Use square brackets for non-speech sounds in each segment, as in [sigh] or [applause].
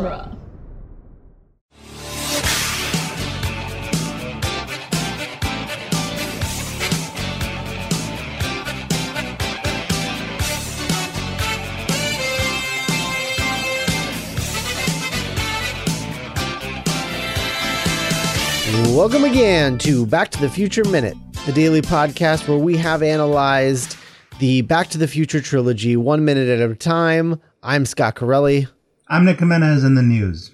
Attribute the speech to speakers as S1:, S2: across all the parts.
S1: genre.
S2: Welcome again to Back to the Future Minute, the daily podcast where we have analyzed the Back to the Future trilogy one minute at a time. I'm Scott Corelli.
S3: I'm Nick Jimenez in the news.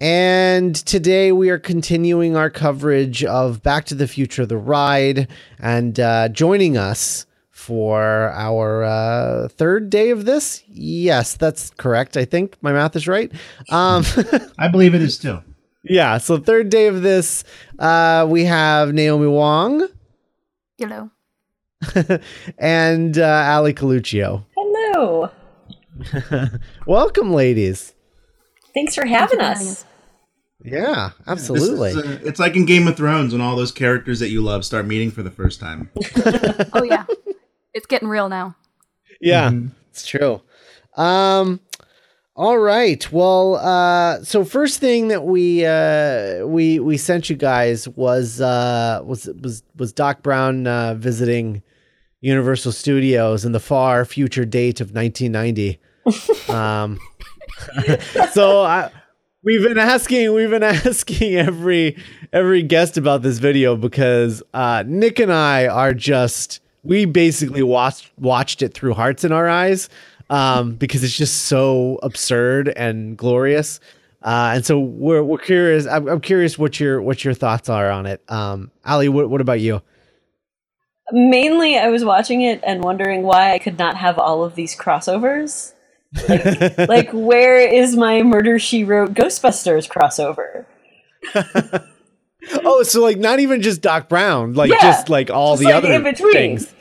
S2: And today we are continuing our coverage of Back to the Future, the ride. And uh, joining us for our uh, third day of this. Yes, that's correct. I think my math is right. Um, [laughs]
S3: I believe it is too.
S2: yeah, so third day of this, uh, we have Naomi Wong
S4: Hello. [laughs]
S2: and uh, Ali Coluccio.
S5: Hello. [laughs]
S2: Welcome, ladies.
S5: Thanks for having us.
S4: having us.
S2: Yeah, absolutely.
S3: is, uh, it's like in Game of Thrones when all those characters that you love start meeting for the first time. [laughs]
S4: Oh yeah, it's getting real now.
S2: Yeah, it's true. Um, all right. Well, uh, so first thing that we uh, we we sent you guys was uh, was was was Doc Brown uh, visiting Universal Studios in the far future date of 1990. [laughs] um, [laughs] so I. We've been asking, we've been [laughs] asking every every guest about this video because uh, Nick and I are just we basically watched watched it through hearts in our eyes um, because it's just so absurd and glorious. Uh, and so we're we're curious. I'm, I'm curious what your what your thoughts are on it. Um, Ali, what what about you?
S5: Mainly, I was watching it and wondering why I could not have all of these crossovers. [laughs] Like, like [laughs] where is my Murder She Wrote Ghostbusters crossover? [laughs]
S2: oh, so like not even just Doc Brown, like
S5: Yeah,
S2: just like all
S5: just
S2: the
S5: like
S2: other
S5: in between.
S2: things.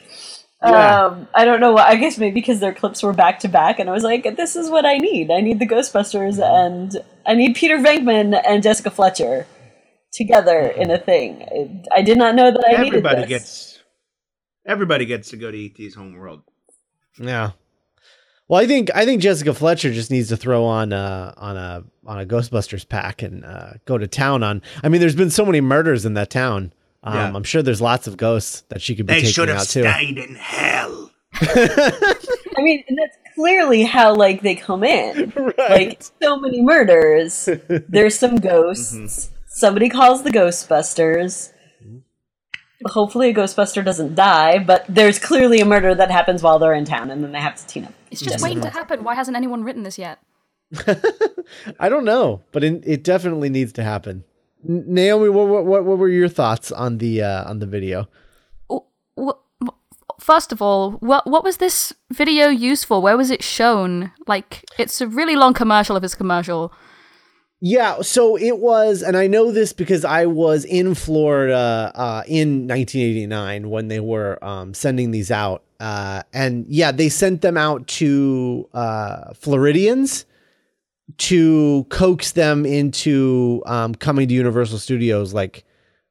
S2: Yeah.
S5: Um, I don't know why. I guess maybe because their clips were back to back, and I was like, "This is what I need. I need the Ghostbusters, and I need Peter Venkman and Jessica Fletcher together in a thing." I, I did not know that I needed that.
S3: everybody
S5: this.
S3: gets everybody gets to go to ET's homeworld.
S2: Yeah. Well, I think I think Jessica Fletcher just needs to throw on uh on a on a Ghostbusters pack and uh, go to town on. I mean, there's been so many murders in that town. Um,
S3: Yeah.
S2: I'm sure there's lots of ghosts that she could be
S3: They should
S2: taking
S3: have
S2: out too.
S3: stayed in hell.
S5: I mean, and that's clearly how like they come in. [laughs]
S2: right.
S5: Like so many murders. [laughs] There's some ghosts. Somebody calls the Ghostbusters. Hopefully, a Ghostbuster doesn't die, but there's clearly a murder that happens while they're in town, and then they have to team up.
S4: It's just waiting to happen. Why hasn't anyone written this yet? [laughs]
S2: I don't know, but it, it definitely needs to happen. N- Naomi, what, what what what were your thoughts on the uh, on the video?
S4: Wh- wh- First of all, what what was this video used for? Where was it shown? Like, it's a really long commercial if it's a commercial.
S2: Yeah, so it was, and I know this because I was in Florida uh, in 1989 when they were um, sending these out, uh, and yeah, they sent them out to uh, Floridians to coax them into um, coming to Universal Studios, like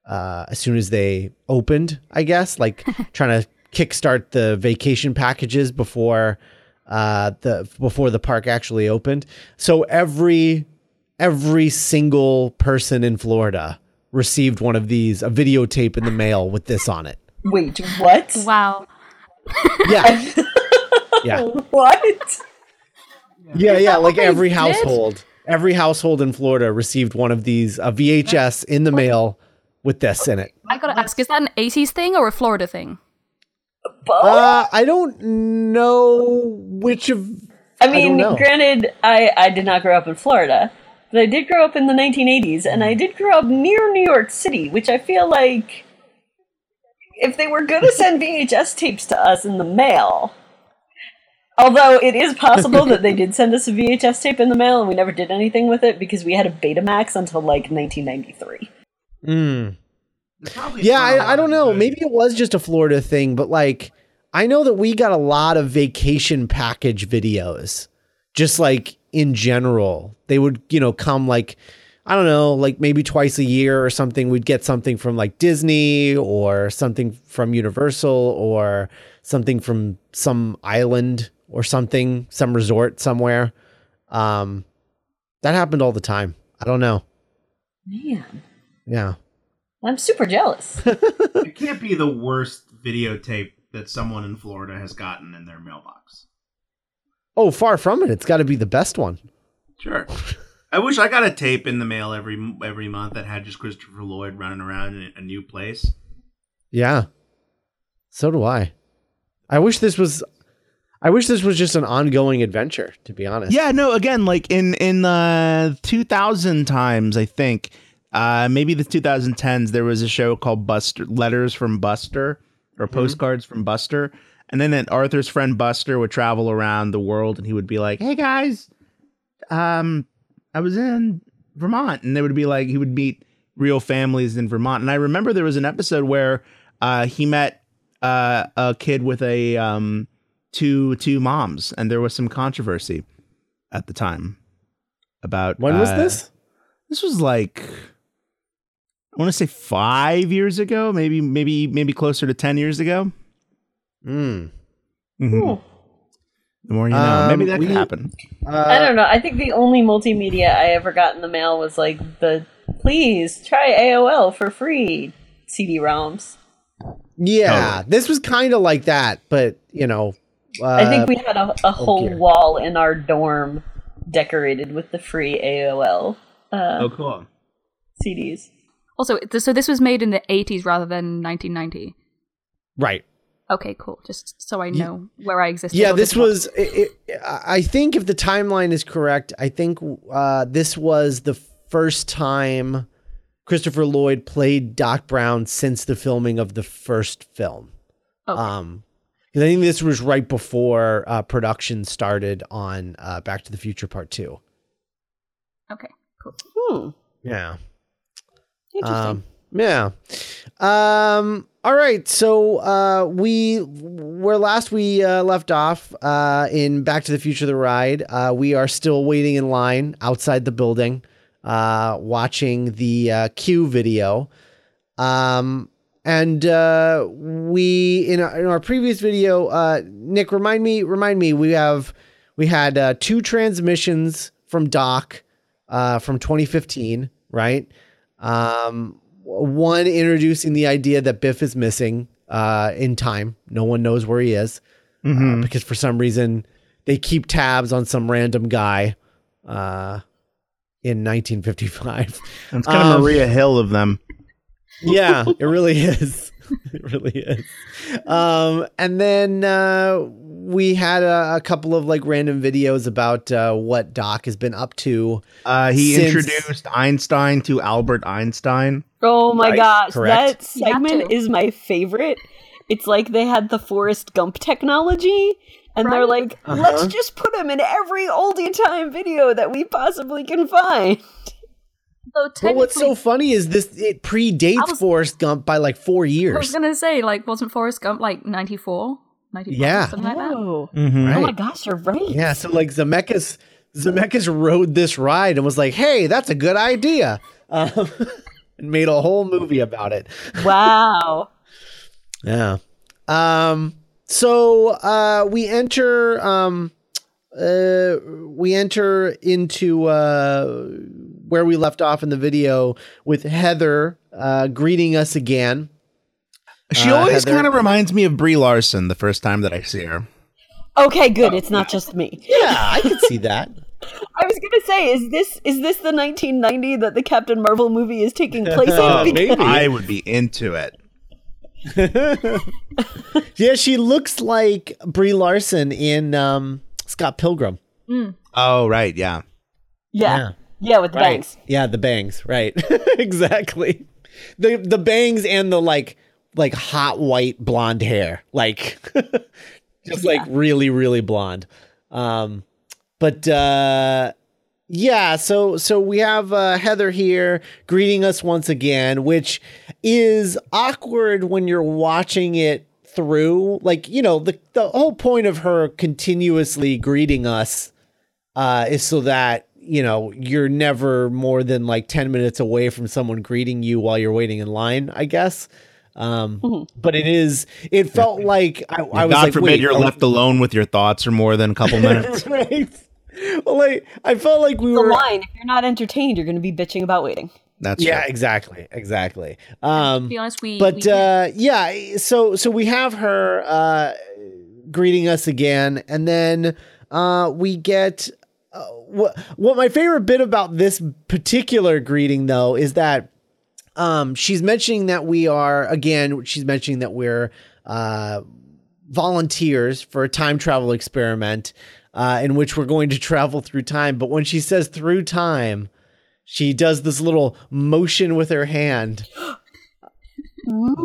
S2: uh, as soon as they opened, I guess, like [laughs] trying to kickstart the vacation packages before uh, the before the park actually opened. So every every single person in Florida received one of these, a videotape in the mail with this on it.
S5: Wait, what?
S4: Wow.
S2: Yeah. [laughs] yeah.
S5: What?
S2: Yeah, yeah, like every household, every household in Florida received one of these, a VHS in the mail with this in it.
S4: I gotta ask, is that an 80s thing or a Florida thing?
S2: Uh, I don't know which of
S5: I mean,
S2: know.
S5: granted, I, I did not grow up in Florida, but I did grow up in the 1980s, and I did grow up near New York City, which I feel like if they were going [laughs] to send VHS tapes to us in the mail, although it is possible that they did send us a VHS tape in the mail and we never did anything with it because we had a Betamax until like 1993.
S2: Mm. Yeah, I, I don't know. Maybe it was just a Florida thing, but like I know that we got a lot of vacation package videos. Just like in general. They would, you know, come like I don't know, like maybe twice a year or something. We'd get something from like Disney or something from Universal or something from some island or something, some resort somewhere. Um That happened all the time. I don't know.
S5: Man,
S2: Yeah.
S5: I'm super jealous. [laughs]
S3: It can't be the worst videotape that someone in Florida has gotten in their mailbox.
S2: Oh, far from it. It's got to be the best one.
S3: Sure. I wish I got a tape in the mail every every month that had just Christopher Lloyd running around in a new place.
S2: Yeah. So do I. I wish this was I wish this was just an ongoing adventure, to be honest.
S1: Yeah, no, again, like in in the 2000 times, I think, uh maybe the 2010s there was a show called Buster Letters from Buster or Postcards from Buster. And then that Arthur's friend Buster would travel around the world and he would be like, "Hey guys, um I was in Vermont." And they would be like he would meet real families in Vermont. And I remember there was an episode where uh he met uh a kid with a um two two moms and there was some controversy at the time about
S2: When was
S1: uh,
S2: this?
S1: this was like I want to say 5 years ago, maybe maybe maybe closer to 10 years ago.
S2: Mm.
S1: Mhm. The more you know. maybe
S2: Um,
S1: that
S2: we-
S1: could happen.
S5: I don't know. I think the only multimedia I ever got in the mail was like the please try AOL for free CD-ROMs.
S2: Yeah, this was kind of like that, but you know, uh,
S5: I think we had a, a whole
S2: dear.
S5: wall in our dorm decorated with the free AOL uh,
S3: Oh, cool.
S5: CDs.
S4: Also, so this was made in the 80s rather than 1990.
S2: right.
S4: Okay, cool. Just so I know where I exist.
S2: Yeah, this was. It, it, I think if the timeline is correct, I think uh, this was the first time Christopher Lloyd played Doc Brown since the filming of the first film.
S4: Okay.
S2: Um, 'cause I think this was right before uh, production started on uh, Back to the Future Part Two.
S4: Okay, cool.
S5: Hmm.
S2: Yeah.
S5: Interesting.
S2: Um, yeah. Um, all right. So uh, we where last we uh, left off uh, in Back to the Future: The Ride. Uh, we are still waiting in line outside the building, uh, watching the uh, queue video. Um, and we in our, in our previous video, Nick, remind me, remind me, we have we had two transmissions from Doc from 2015, right? Um, one introducing the idea that Biff is missing uh, in time. No one knows where he is uh, because for some reason they keep tabs on some random guy uh, in 1955.
S1: It's kind of
S2: Um,
S1: Maria Hill of them.
S2: yeah, it really is. [laughs] It really is. Um, and then uh, we had a, a couple of like random videos about uh, what Doc has been up to.
S1: Uh, he
S2: Since-
S1: introduced Einstein to Albert Einstein.
S5: Oh my
S2: Right,
S5: gosh,
S2: correct.
S5: that segment is my favorite. It's like they had the Forrest Gump technology, and they're like,
S2: Uh-huh.
S5: let's just put him in every oldie time video that we possibly can find.
S4: So
S2: But what's so funny is this it predates
S4: I was-
S2: Forrest Gump by like four years.
S4: I was gonna say, like, wasn't Forrest Gump like 94? 95,
S2: Yeah.
S4: something like that.
S5: Oh.
S1: Mm-hmm.
S5: oh my gosh, you're right.
S2: Yeah, so like Zemeckis Zemeckis rode this ride and was like, "Hey, that's a good idea," um, [laughs] and made a whole movie about it.
S5: Wow. [laughs]
S2: Yeah. Um. So uh, we enter. Um. Uh. We enter into uh where we left off in the video with Heather uh greeting us again.
S1: She
S2: Uh,
S1: always kind of reminds me of Brie Larson the first time that I see her.
S5: Okay, good. It's not just me.
S2: Yeah, I could see that. [laughs]
S5: I was gonna say, is this is this the 1990 that the Captain Marvel movie is taking place [laughs]
S2: Uh,
S5: in? Because-
S2: maybe.
S1: I would be into it. [laughs]
S2: Yeah, she looks like Brie Larson in um Scott Pilgrim.
S1: Oh, right, yeah.
S5: yeah. yeah, with the bangs.
S2: Yeah, the bangs. Right. [laughs] exactly. The the bangs and the like like hot white blonde hair. Like just like really really blonde. Um but uh yeah, so so we have uh, Heather here greeting us once again, which is awkward when you're watching it through. Like, you know, the the whole point of her continuously greeting us uh, is so that you know you're never more than like 10 minutes away from someone greeting you while you're waiting in line i guess um but it is it felt like i, I was
S1: God
S2: like
S1: forbid
S2: wait,
S1: you're
S2: are-
S1: left alone with your thoughts for more than a couple [laughs] minutes.
S2: right well, like I felt like we
S5: The
S2: were.
S5: line: if you're not entertained, you're going to be bitching about waiting.
S1: That's
S2: Yeah,
S1: right.
S2: exactly, exactly. Um,
S4: To be honest, we.
S2: but
S4: we
S2: uh, yeah, so so we have her uh, greeting us again, and then uh, we get uh, what what my favorite bit about this particular greeting though is that um, she's mentioning that we are again. She's mentioning that we're uh, volunteers for a time travel experiment uh, in which we're going to travel through time. But when she says through time, she does this little motion with her hand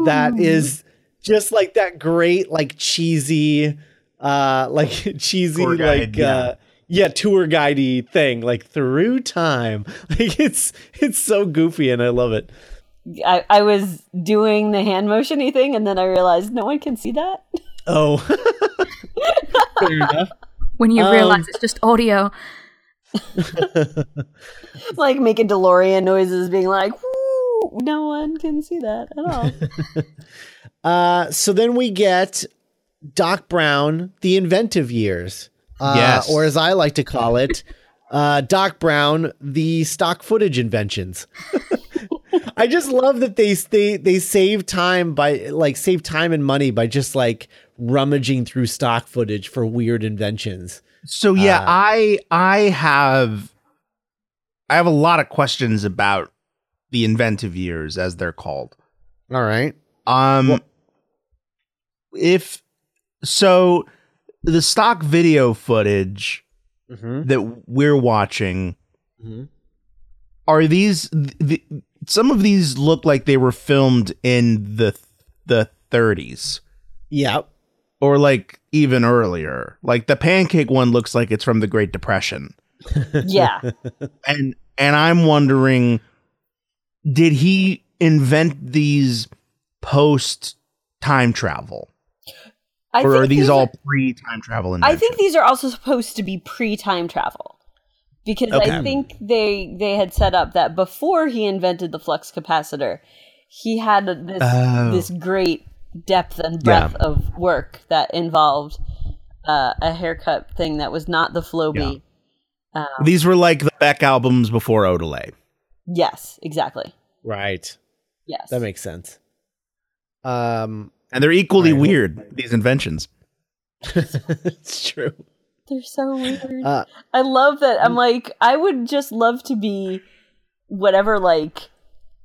S2: that is just like that great, like cheesy, uh, like [laughs] cheesy,
S3: guide,
S2: like
S3: yeah.
S2: uh, yeah, tour guidey thing, like through time. [laughs] Like it's it's so goofy, and I love it.
S5: I, I was doing the hand motiony thing, and then I realized no one can see that.
S2: Oh, [laughs] fair enough.
S4: When you
S2: um,
S4: realize it's just audio. [laughs] [laughs]
S5: like making DeLorean noises, being like, Woo! no one can see that at all. [laughs]
S2: Uh, so then we get Doc Brown, the inventive years. Uh,
S1: Yes.
S2: Or as I like to call it, uh, Doc Brown, the stock footage inventions. I just love that they they they save time by like save time and money by just like rummaging through stock footage for weird inventions.
S1: So yeah,
S2: Uh,
S1: I I have I have a lot of questions about the inventive years as they're called.
S2: All right.
S1: Um
S2: Well-
S1: if so the stock video footage
S2: Mm-hmm.
S1: that we're watching
S2: Mhm.
S1: are these the, some of these look like they were filmed in the the 30s
S2: Yep.
S1: Or like even earlier. Like the pancake one looks like it's from the Great Depression. [laughs]
S5: yeah.
S1: and and I'm wondering, did he invent these post time travel,
S5: I
S1: or are
S5: think
S1: these all pre time travel? inventions?
S5: I think these are also supposed to be pre-time travel. Because
S1: Okay.
S5: I think they they had set up that before he invented the flux capacitor, he had this
S1: Oh.
S5: this great depth and breadth of work that involved uh, a haircut thing that was not the Flowbee.
S1: these were like the Beck albums before Odelay.
S5: Yes, exactly.
S2: Right.
S5: Yes.
S2: That makes sense. Um,
S1: And they're equally
S2: I hope-
S1: weird, these inventions. [laughs]
S2: it's true.
S5: They're so weird.
S2: Uh,
S5: I love that. I'm like, I would just love to be whatever like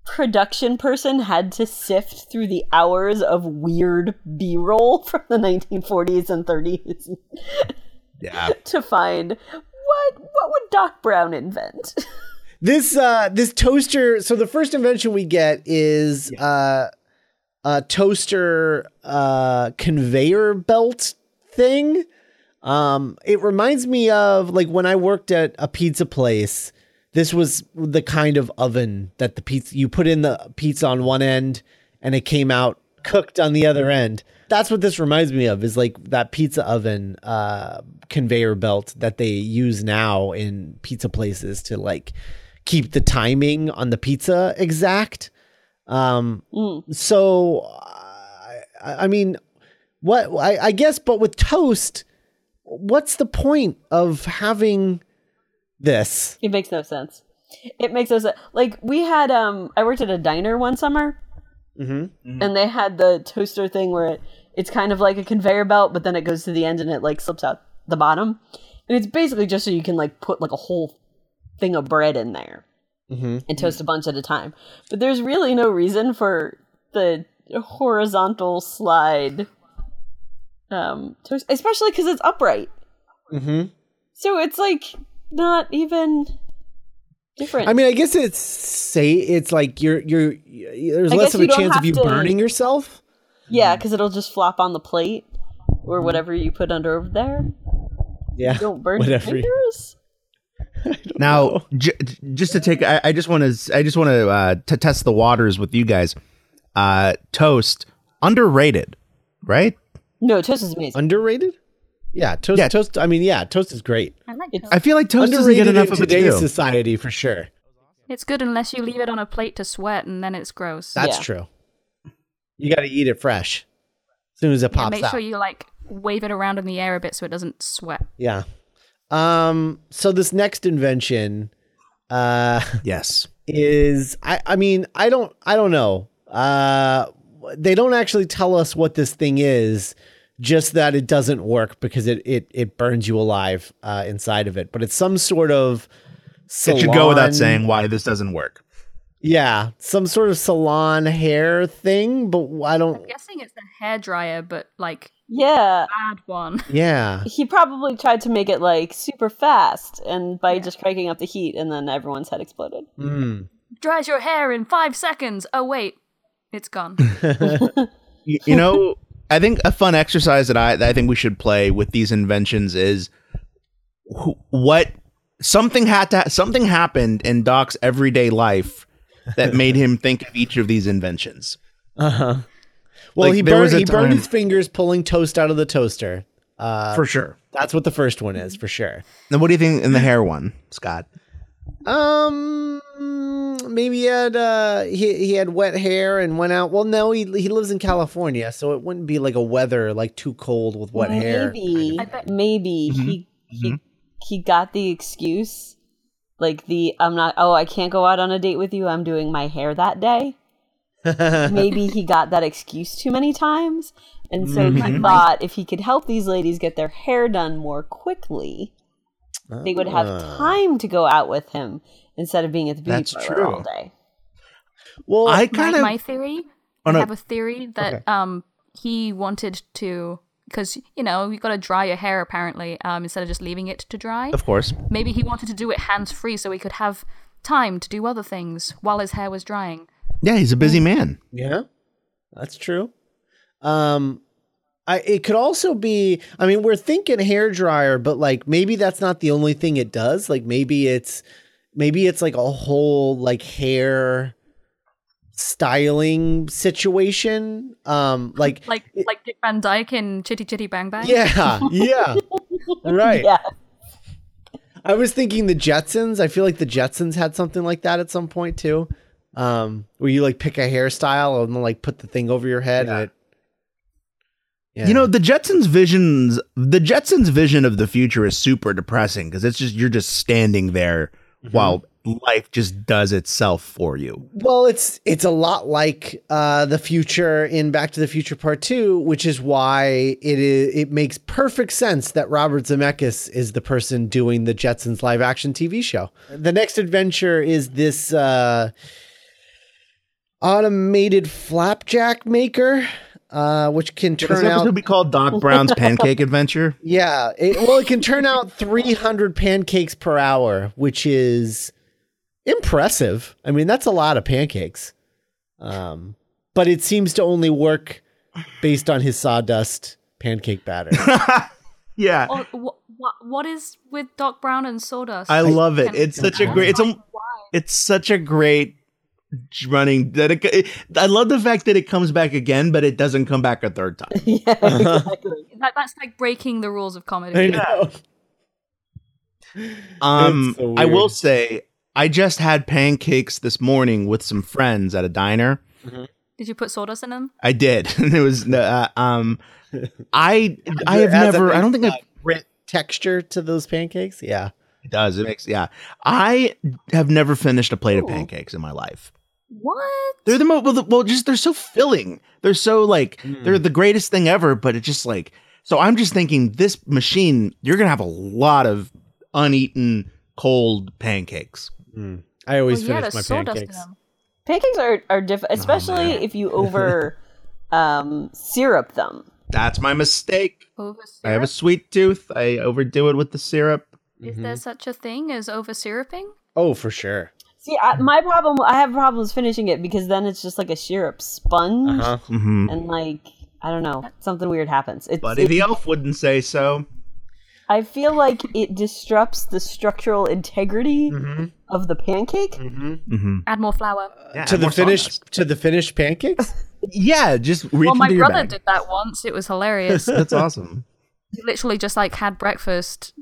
S5: production person had to sift through the hours of weird B-roll [laughs] from the 1940s and 30s
S1: Yeah, [laughs]
S5: to find what what would Doc Brown invent? [laughs]
S2: this uh this toaster so the first invention we get is uh a toaster uh conveyor belt thing. Um it reminds me of like when i worked at a pizza place this was the kind of oven that the pizza you put in the pizza on one end and it came out cooked on the other end that's what this reminds me of is like that pizza oven uh conveyor belt that they use now in pizza places to like keep the timing on the pizza exact um
S5: Mm.
S2: so I, I mean what I, I guess but with toast what's the point of having this
S5: It makes no sense. It makes no sense. Like we had um I worked at a diner one summer
S2: mm-hmm.
S5: and they had the toaster thing where it, it's kind of like a conveyor belt, but then it goes to the end and it like slips out the bottom. And it's basically just so you can like put like a whole thing of bread in there
S2: Mm-hmm.
S5: and toast a bunch at a time. But there's really no reason for the horizontal slide um toast, especially because it's upright.
S2: Mm-hmm.
S5: So it's like not even different.
S2: I mean, I guess it's say it's like you're you're there's
S5: I
S2: less of a chance of you
S5: to-
S2: burning yourself.
S5: yeah, because it'll just flop on the plate or whatever you put under over there.
S2: Yeah,
S5: Don't burn your fingers. [laughs]
S1: Now, j- just to take, I, I just want to, I just want to uh, to test the waters with you guys. Uh, toast underrated, right?
S5: No, toast is amazing.
S2: Underrated? Yeah, toast.
S1: Yeah.
S2: Toast. I mean, yeah, toast is great.
S4: I like
S5: It's-
S4: toast.
S1: I feel like toast doesn't
S2: Underrated
S1: get enough
S2: in
S1: of
S2: today's
S1: too.
S2: society for sure.
S4: It's good unless you leave it on a plate to sweat and then it's gross.
S2: That's
S5: Yeah.
S2: true. You got to eat it fresh as soon as it
S4: Yeah,
S2: pops
S4: make
S2: out.
S4: sure you like wave it around in the air a bit so it doesn't sweat.
S2: yeah. Um, so this next invention, uh,
S1: Yes.
S2: is I I mean I don't I don't know. Uh, they don't actually tell us what this thing is. Just that it doesn't work because it it it burns you alive uh, inside of it. But it's some sort of.
S1: It should go without saying why this doesn't work.
S2: Yeah, some sort of salon hair thing, but I don't.
S4: I'm guessing it's a hair dryer, but like
S5: Yeah.
S4: bad one. [laughs]
S2: Yeah,
S5: He probably tried to make it like super fast and by just cranking up the heat and then everyone's head exploded.
S2: Mm.
S4: Dries your hair in five seconds. Oh wait, it's gone. [laughs]
S1: you, you know, I think a fun exercise that I that I think we should play with these inventions is wh- what something had to something happened in Doc's everyday life that made him [laughs] think of each of these inventions.
S2: Uh huh. Well,
S1: Like,
S2: he burned he burned his fingers pulling toast out of the toaster. Uh,
S1: for sure.
S2: that's what the first one is for sure.
S1: Now, what do you think in the hair one, Scott?
S2: Um, maybe he had uh he he had wet hair and went out. Well, no, he he lives in California, so it wouldn't be like a weather like too cold with wet hair.
S5: Maybe,
S4: I bet-
S5: maybe
S1: Mhm.
S5: he he he got the excuse, like the I'm not. Oh, I can't go out on a date with you. I'm doing my hair that day. [laughs] Maybe he got that excuse too many times, and so he
S1: Mhm.
S5: thought if he could help these ladies get their hair done more quickly, they would have
S2: Ah.
S5: time to go out with him instead of being at the beauty
S1: That's
S5: parlor
S1: true.
S5: all day.
S2: Well,
S1: I
S4: my,
S1: kind of
S4: my theory.
S1: Oh,
S4: I have a theory that
S2: Okay.
S4: um he wanted to because you know you got to dry your hair apparently um instead of just leaving it to dry.
S1: of course.
S4: Maybe he wanted to do it hands free so he could have time to do other things while his hair was drying.
S1: Yeah, he's a busy man.
S2: Yeah, that's true. Um, I it could also be. I mean, we're thinking hair dryer, but like maybe that's not the only thing it does. Like maybe it's maybe it's like a whole like hair styling situation. Um, like
S4: Like like Dick Van Dyke in Chitty Chitty Bang Bang.
S2: yeah, yeah, [laughs] right.
S5: Yeah,
S2: I was thinking the Jetsons. I feel like the Jetsons had something like that at some point too. Um, where you like pick a hairstyle and then like put the thing over your head and it. Yeah.
S1: You know, the Jetsons' visions, the Jetsons' vision of the future is super depressing because it's just you're just standing there while life just does itself for you.
S2: Well, it's it's a lot like uh, the future in Back to the Future Part Two, which is why it is it makes perfect sense that Robert Zemeckis is the person doing the Jetsons live action TV show. The next adventure is this uh, automated flapjack maker, uh, which can
S1: This
S2: turn
S1: episode
S2: out
S1: to be called Doc [laughs] Brown's Pancake Adventure.
S2: yeah, it, well, it can turn out 300 pancakes per hour, which is impressive. I mean, that's a lot of pancakes. Um, but it seems to only work based on his sawdust pancake batter. [laughs]
S1: Yeah,
S4: Oh, wh- wh- what is with Doc Brown and sawdust?
S1: I love it. It's such a great. It's a. It's such a great [laughs] running. That it, I love the fact that it comes back again, but it doesn't come back a third time. [laughs]
S5: yeah, [laughs] exactly.
S4: That, that's like breaking the rules of comedy.
S2: I know.
S1: Um,
S2: so
S1: I will say, I just had pancakes this morning with some friends at a diner.
S4: Did you put sawdust in them?
S1: I did, and it was uh, um, I I have never. I don't think I've
S2: grit texture to those pancakes. Yeah.
S1: It does. It makes yeah. I have never finished a plate of pancakes in my life.
S4: What?
S1: They're the most well, well, just they're so filling. They're so like hmm. they're the greatest thing ever. But it's just like so. I'm just thinking this machine. You're gonna have a lot of uneaten cold pancakes. Hmm.
S2: I always
S4: Well, yeah,
S2: finish my
S4: there's sawdust in
S2: pancakes.
S5: Pancakes are are different, oh, especially
S1: man.
S5: if you [laughs] over um, syrup them.
S1: That's my mistake.
S4: Over
S1: I have a sweet tooth. I overdo it with the syrup.
S4: Is there mm-hmm. such a thing as over syruping?
S2: Oh, for sure.
S5: See, I, my problem, I have problems finishing it because then it's just like a syrup sponge,
S2: Uh-huh.
S1: hmm
S5: and like I don't know, something weird happens. It's,
S1: Buddy
S5: it-
S1: the elf wouldn't say so.
S5: I feel like it disrupts the structural integrity of the pancake.
S1: hmm
S4: Add more flour.
S1: Yeah,
S2: to the
S1: more
S2: finished
S1: sawdust.
S2: to the finished pancakes? [laughs]
S1: Yeah, just reach
S4: Well, my brother
S1: bag.
S4: did that once. It was [laughs] hilarious.
S1: That's awesome.
S4: he literally just like had breakfast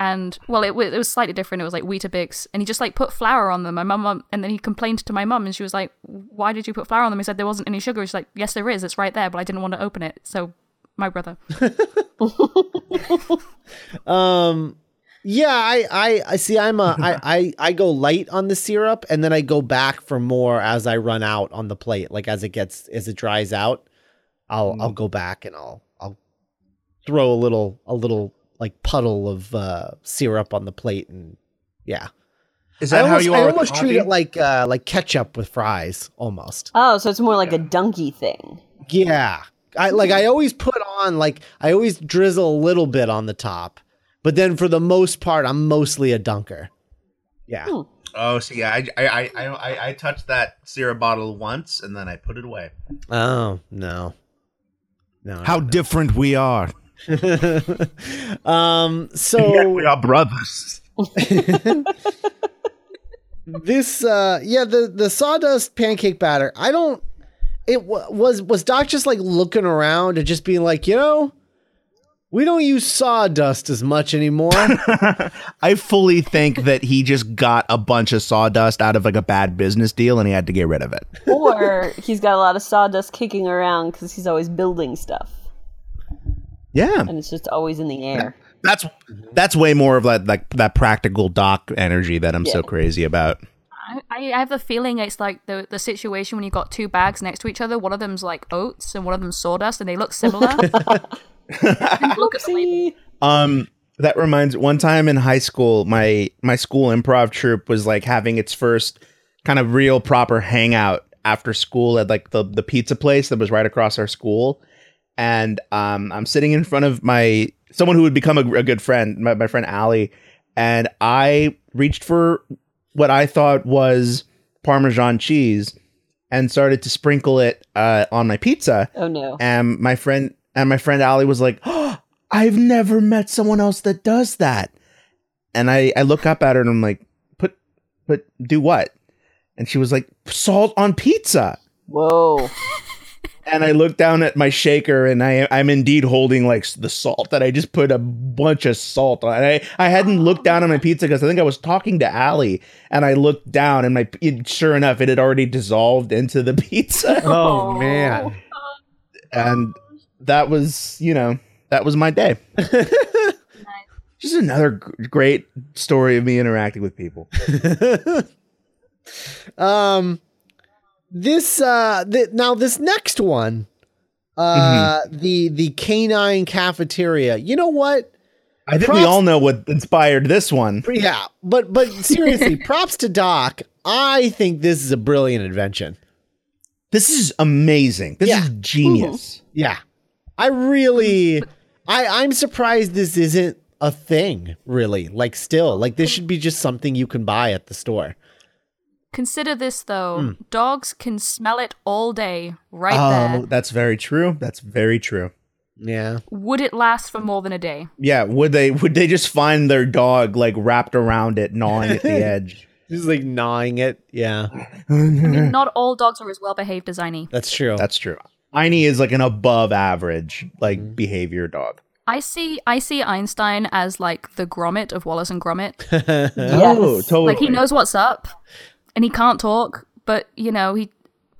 S4: and well it, wa- it was slightly different. It was like weetabix and he just like put flour on them. My mum and then he complained to my mum and she was like why did you put flour on them? He said there wasn't any sugar. She's like yes there is. It's right there but i didn't want to open it. So my brother. [laughs]
S2: Um, Yeah, I, I, I see. I'm a, I, I, I go light on the syrup, and then I go back for more as I run out on the plate. Like as it gets, as it dries out, I'll, I'll go back and I'll, I'll throw a little, a little like puddle of uh, syrup on the plate, and yeah.
S3: Is
S2: I
S3: that how
S2: almost,
S3: you are? with
S2: almost treat it like, uh, like ketchup with fries, almost.
S5: Oh, so it's more like a donkey thing.
S2: Yeah. I like I always put on like I always drizzle a little bit on the top. But then for the most part I'm mostly a dunker. Yeah.
S5: Hmm.
S3: Oh, see, yeah, I, I, I, I, I, I touched that syrup bottle once and then I put it away.
S2: Oh, no. No.
S1: How different we are. [laughs]
S2: um [laughs]
S3: Yeah,
S2: so
S3: we are brothers. [laughs]
S2: this uh yeah the the sawdust pancake batter i don't it w- was was doc just like looking around and just being like you know we don't use sawdust as much anymore
S1: I fully think that he just got a bunch of sawdust out of like a bad business deal and he had to get rid of it.
S5: Or he's got a lot of sawdust kicking around because he's always building stuff
S1: Yeah.
S5: and it's just always in the air.
S1: That's that's way more of that like that practical doc energy that I'm so crazy about.
S4: I, I have a feeling it's like the the situation when you got two bags next to each other. One of them's like oats and one of them's sawdust, and they look similar. [laughs] Look at the
S1: Um, that reminds one time in high school, my my school improv troupe was like having its first kind of real proper hangout after school at like the the pizza place that was right across our school, and um, I'm sitting in front of my someone who would become a, a good friend, my, my friend Allie, and I reached for what I thought was Parmesan cheese and started to sprinkle it uh, on my pizza
S5: Oh no.
S1: and my friend and my friend Ali was like, oh, "I've never met someone else that does that." And I I look up at her and I'm like, "Put put do what?" And she was like, "Salt on pizza."
S5: Whoa. [laughs]
S1: And I look down at my shaker and I I'm indeed holding like the salt that I just put a bunch of salt on. And I I hadn't looked down on my pizza because I think I was talking to Ali and I looked down and my it, sure enough it had already dissolved into the [laughs] pizza.
S2: oh man
S1: and that was you know that was my day [laughs] just another g- great story of me interacting with people [laughs]
S2: um this uh th- now this next one uh the the canine cafeteria. You know what?
S1: I think
S2: Props-
S1: we all know what inspired this one. [laughs]
S2: Yeah but but seriously [laughs] props to doc. I think this is a brilliant invention.
S1: This is amazing. This
S2: Yeah.
S1: is genius
S2: yeah. I really i i'm surprised this isn't a thing really. Like still like this should be just something you can buy at the store
S4: Consider this though:
S1: Hmm.
S4: dogs can smell it all day, right
S1: oh
S4: there.
S1: that's very true. That's very true.
S2: Yeah.
S4: Would it last for more than a day?
S1: yeah would they would they just find their dog like wrapped around it gnawing at the [laughs] edge?
S2: Just like gnawing it. Yeah.
S4: I mean, not all dogs are as well behaved as Einie.
S2: that's true.
S1: That's true. Einie is like an above average like behavior dog.
S4: I see, I see Einstein as like the Gromit of Wallace and Gromit. [laughs]
S1: oh totally
S4: Like he knows what's up, and he can't talk, but you know he.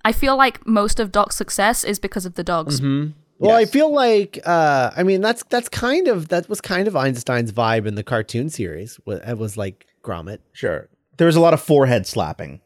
S4: I feel like most of Doc's success is because of the dogs.
S2: Well, I feel like uh I mean that's that's kind of that was kind of Einstein's vibe in the cartoon series. wa- It was like Gromit,
S1: sure there was a lot of forehead slapping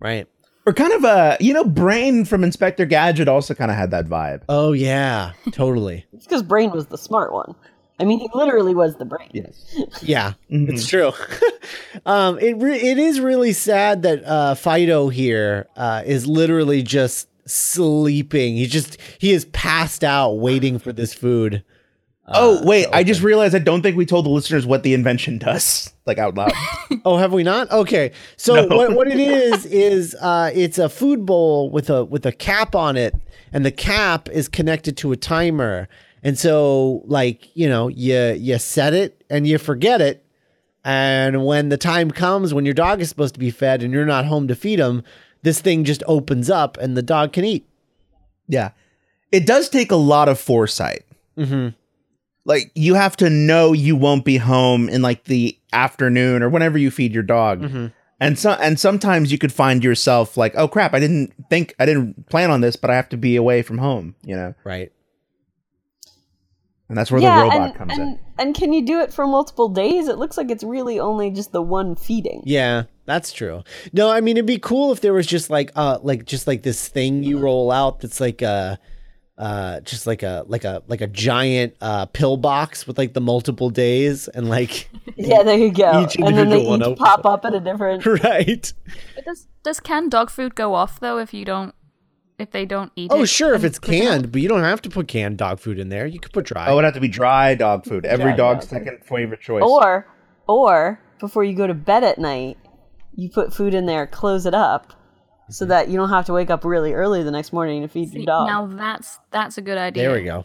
S2: right?
S1: Or kind of a, you know, Brain from Inspector Gadget also kind of had that vibe.
S2: Oh yeah, totally. [laughs]
S5: It's because Brain was the smart one. I mean, he literally was the brain.
S1: Yes. [laughs]
S2: Yeah, it's true. [laughs] um, it re- it is really sad that uh, Fido here uh, is literally just sleeping. He just he is passed out waiting for this food.
S1: oh, wait. I just realized I don't think we told the listeners what the invention does, like out loud. [laughs]
S2: Oh, have we not? Okay. So
S1: No.
S2: what, what it is is uh, it's a food bowl with a with a cap on it, and the cap is connected to a timer. And so, like you know, you you set it and you forget it, and when the time comes when your dog is supposed to be fed and you're not home to feed him, this thing just opens up and the dog can eat.
S1: yeah. It does take a lot of foresight.
S2: Mm-hmm.
S1: Like, you have to know you won't be home in like the afternoon or whenever you feed your dog.
S2: Mm-hmm.
S1: And so, and sometimes you could find yourself like, oh crap, I didn't think, I didn't plan on this, but I have to be away from home, you know?
S2: Right.
S1: And that's where
S5: yeah,
S1: the robot
S5: and,
S1: comes
S5: and,
S1: in.
S5: and can you do it for multiple days? It looks like it's really only just the one feeding.
S2: Yeah, that's true. No, I mean it'd be cool if there was just like uh like just like this thing you roll out that's like a uh just like a like a like a giant uh pill box with like the multiple days and like [laughs]
S5: Yeah, there you go.
S2: Each
S5: and then they
S2: one
S5: each pop up at a different. [laughs]
S2: right.
S4: But does does canned dog food go off though if you don't if they don't eat it?
S2: Oh sure, if it's
S4: cook it
S2: canned, but you don't have to put canned dog food in there. You could put dry.
S1: Oh, it would have to be dry dog food. Every
S5: Dry
S1: dog's
S5: dog
S1: second favorite choice.
S5: Or, or before you go to bed at night, you put food in there, close it up, so that you don't have to wake up really early the next morning to feed
S4: See,
S5: your dog.
S4: Now that's that's a good idea.
S2: there we go.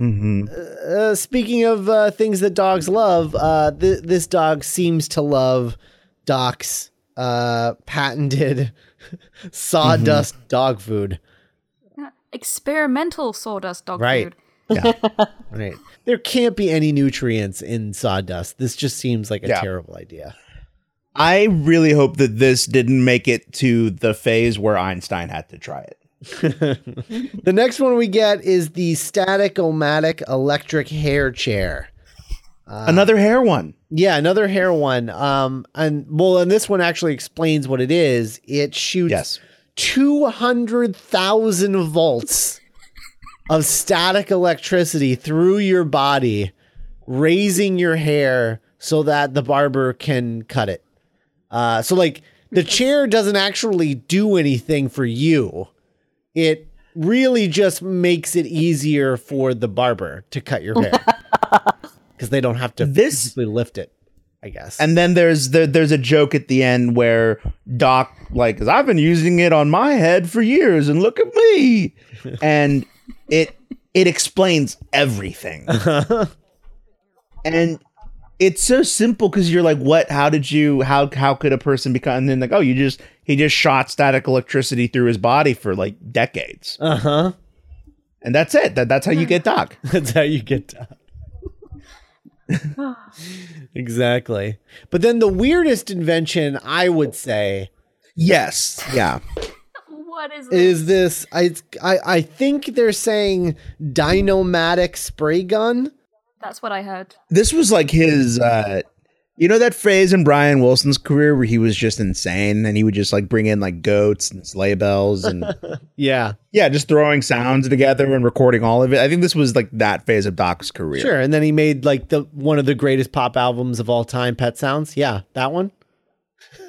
S1: Mm-hmm.
S2: Uh, speaking of uh, things that dogs love, uh, th- this dog seems to love Doc's uh, patented sawdust mm-hmm. dog food.
S4: Uh, experimental sawdust dog
S2: Right.
S4: food. [laughs]
S2: Right. There can't be any nutrients in sawdust. This just seems like a
S1: Yeah.
S2: terrible idea.
S1: I really hope that this didn't make it to the phase where Einstein had to try it. [laughs]
S2: The next one we get is the static omatic electric hair chair.
S1: Uh, Another hair one.
S2: Yeah, another hair one. Um, and well, and this one actually explains what it is. It shoots
S1: Yes.
S2: 200,000 volts of static electricity through your body, raising your hair so that the barber can cut it. Uh, so, like, the [laughs] chair doesn't actually do anything for you, it really just makes it easier for the barber to cut your hair [laughs] because they don't have to
S1: This-
S2: physically lift it, I guess.
S1: And then there's there, there's a joke at the end where Doc like, "'Cause I've been using it on my head for years, and look at me, [laughs] and it it explains everything. [laughs] and it's so simple because you're like, what? How did you? How how could a person become? And then like, oh, you just he just shot static electricity through his body for like decades,
S2: uh huh.
S1: and that's it. That that's how you get Doc. [laughs]
S2: That's how you get done. [laughs] exactly. But then the weirdest invention I would say
S1: yes, yeah. [laughs]
S4: What is this?
S2: is this I I, I think they're saying dynomatic spray gun.
S4: That's what I heard.
S1: this was like his uh you know that phase in Brian Wilson's career where he was just insane and he would just like bring in like goats and sleigh bells and [laughs]
S2: Yeah.
S1: yeah, just throwing sounds together and recording all of it. I think this was like that phase of Doc's career.
S2: Sure. And then he made like the one of the greatest pop albums of all time, Pet Sounds. Yeah, that one.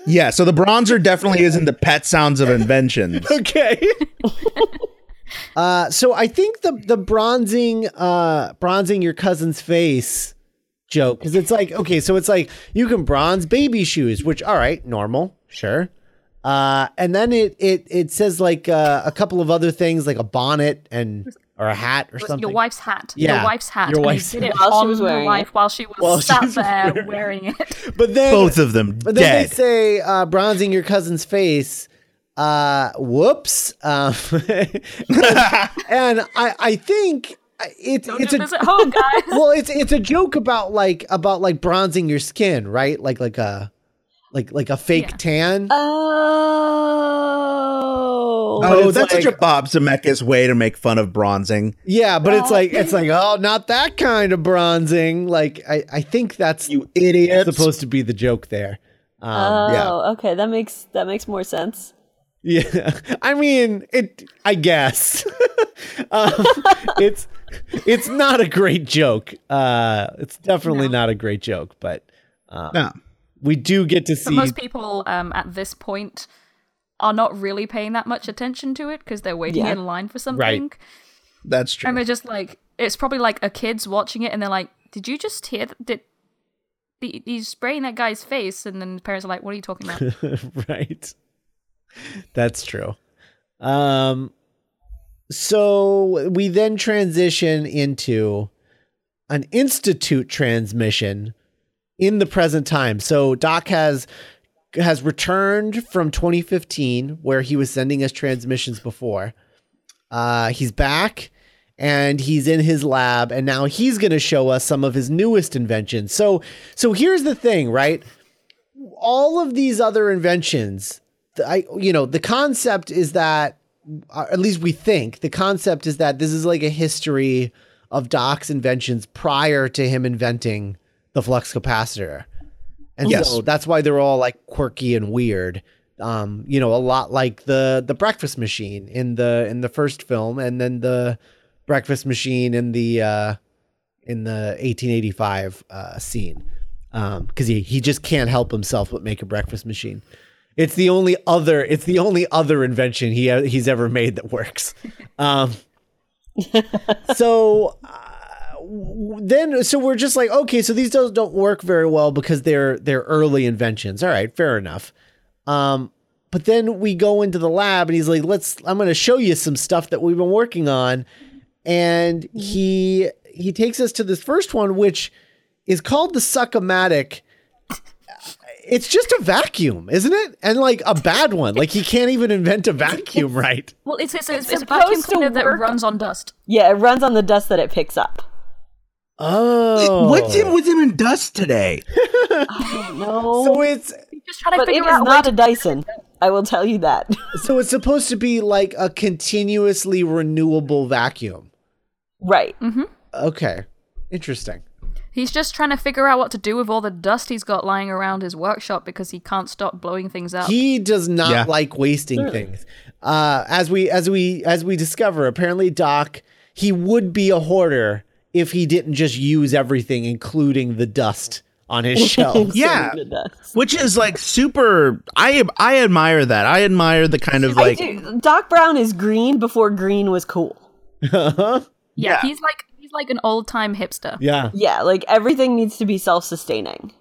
S1: Yeah, so the bronzer definitely isn't the pet sounds of inventions. [laughs]
S2: Okay. [laughs] uh so I think the the bronzing uh bronzing your cousin's face joke cuz it's like okay, so it's like you can bronze baby shoes, which all right, normal, sure. Uh and then it it it says like uh, a couple of other things like a bonnet and or a hat or something.
S4: Your wife's hat.
S2: Yeah,
S4: Your wife's hat.
S2: your
S4: and he
S2: wife's
S4: did it
S5: hat. While she was
S4: your
S5: wearing
S4: wife
S5: it.
S4: while she was
S2: While she
S4: sat
S2: was
S4: there
S2: wearing
S4: wearing it. [laughs]
S2: but then
S1: Both of them
S2: But then
S1: dead.
S2: they say uh, bronzing your cousin's face. Uh, whoops. Um, [laughs] and I, I think it's
S4: Don't
S2: it's
S4: do
S2: a
S4: this at home, guys. [laughs]
S2: well, it's it's a joke about like about like bronzing your skin, right? Like like a like like a fake
S4: Yeah.
S2: tan.
S5: Oh.
S1: oh, that's
S2: like-
S1: such a Bob Zemeckis way to make fun of bronzing.
S2: yeah, but it's like it's like oh, not that kind of bronzing. Like I I think that's
S1: You idiot.
S2: supposed to be the joke there. Um,
S5: Oh,
S1: yeah.
S5: okay. That makes that makes more sense.
S2: Yeah, [laughs] I mean it. I guess [laughs] um, it's [laughs] it's not a great joke. Uh, it's definitely not a great joke, but
S1: no.
S2: we do get to
S4: But
S2: see.
S4: most people um, at this point are not really paying that much attention to it because they're waiting
S5: Yeah.
S4: in line for something.
S1: That's true.
S4: And they're just like, it's probably like a kid's watching it and they're like, did you just hear that? Did, he's spraying that guy's face? And then the parents are like, what are you talking about? [laughs]
S2: right, that's true. Um, so we then transition into an institute transmission in the present time. So Doc has has returned from 2015 where he was sending us transmissions before. Uh he's back and he's in his lab and now he's going to show us some of his newest inventions. So so here's the thing, right? All of these other inventions, I you know, the concept is that at least we think the concept is that this is like a history of Doc's inventions prior to him inventing the flux capacitor. And
S1: Yes.
S2: so that's why they're all like quirky and weird. Um, you know, a lot like the the breakfast machine in the in the first film and then the breakfast machine in the uh in the 1885 uh scene. Um cuz he he just can't help himself but make a breakfast machine. It's the only other it's the only other invention he he's ever made that works. Um [laughs] so uh, then so we're just like okay so these don't, don't work very well because they're they're early inventions. All right fair enough. Um but then we go into the lab and he's like let's i'm going to show you some stuff that we've been working on. And he he takes us to this first one which is called the succomatic it's just a vacuum isn't it and like a bad one like he can't even invent a vacuum [laughs] right
S4: Well, it's it's, it's,
S5: It's
S4: it's a vacuum
S5: supposed to
S4: cleaner that runs on dust.
S5: Yeah, it runs on the dust that it picks up.
S2: oh
S1: What's in with him in dust today? [laughs]
S5: No,
S2: so it's
S4: Just trying to
S5: but it
S4: figure
S5: is
S4: out a way
S5: not a Dyson. I will tell you that. [laughs]
S2: So it's supposed to be like a continuously renewable vacuum.
S5: right. Mm-hmm.
S2: Okay. Interesting.
S4: He's just trying to figure out what to do with all the dust he's got lying around his workshop because he can't stop blowing things up.
S2: He does not
S1: Yeah.
S2: like wasting things. Uh, as we as we as we discover, apparently Doc he would be a hoarder if he didn't just use everything, including the dust on his [laughs] shelves.
S1: Yeah. Which is like super. I I admire that. I admire the kind of like.
S5: Doc Brown is green before green was cool. [laughs]
S4: yeah,
S1: yeah.
S4: he's like he's like an old time hipster.
S2: yeah.
S5: Yeah, like everything needs to be self-sustaining.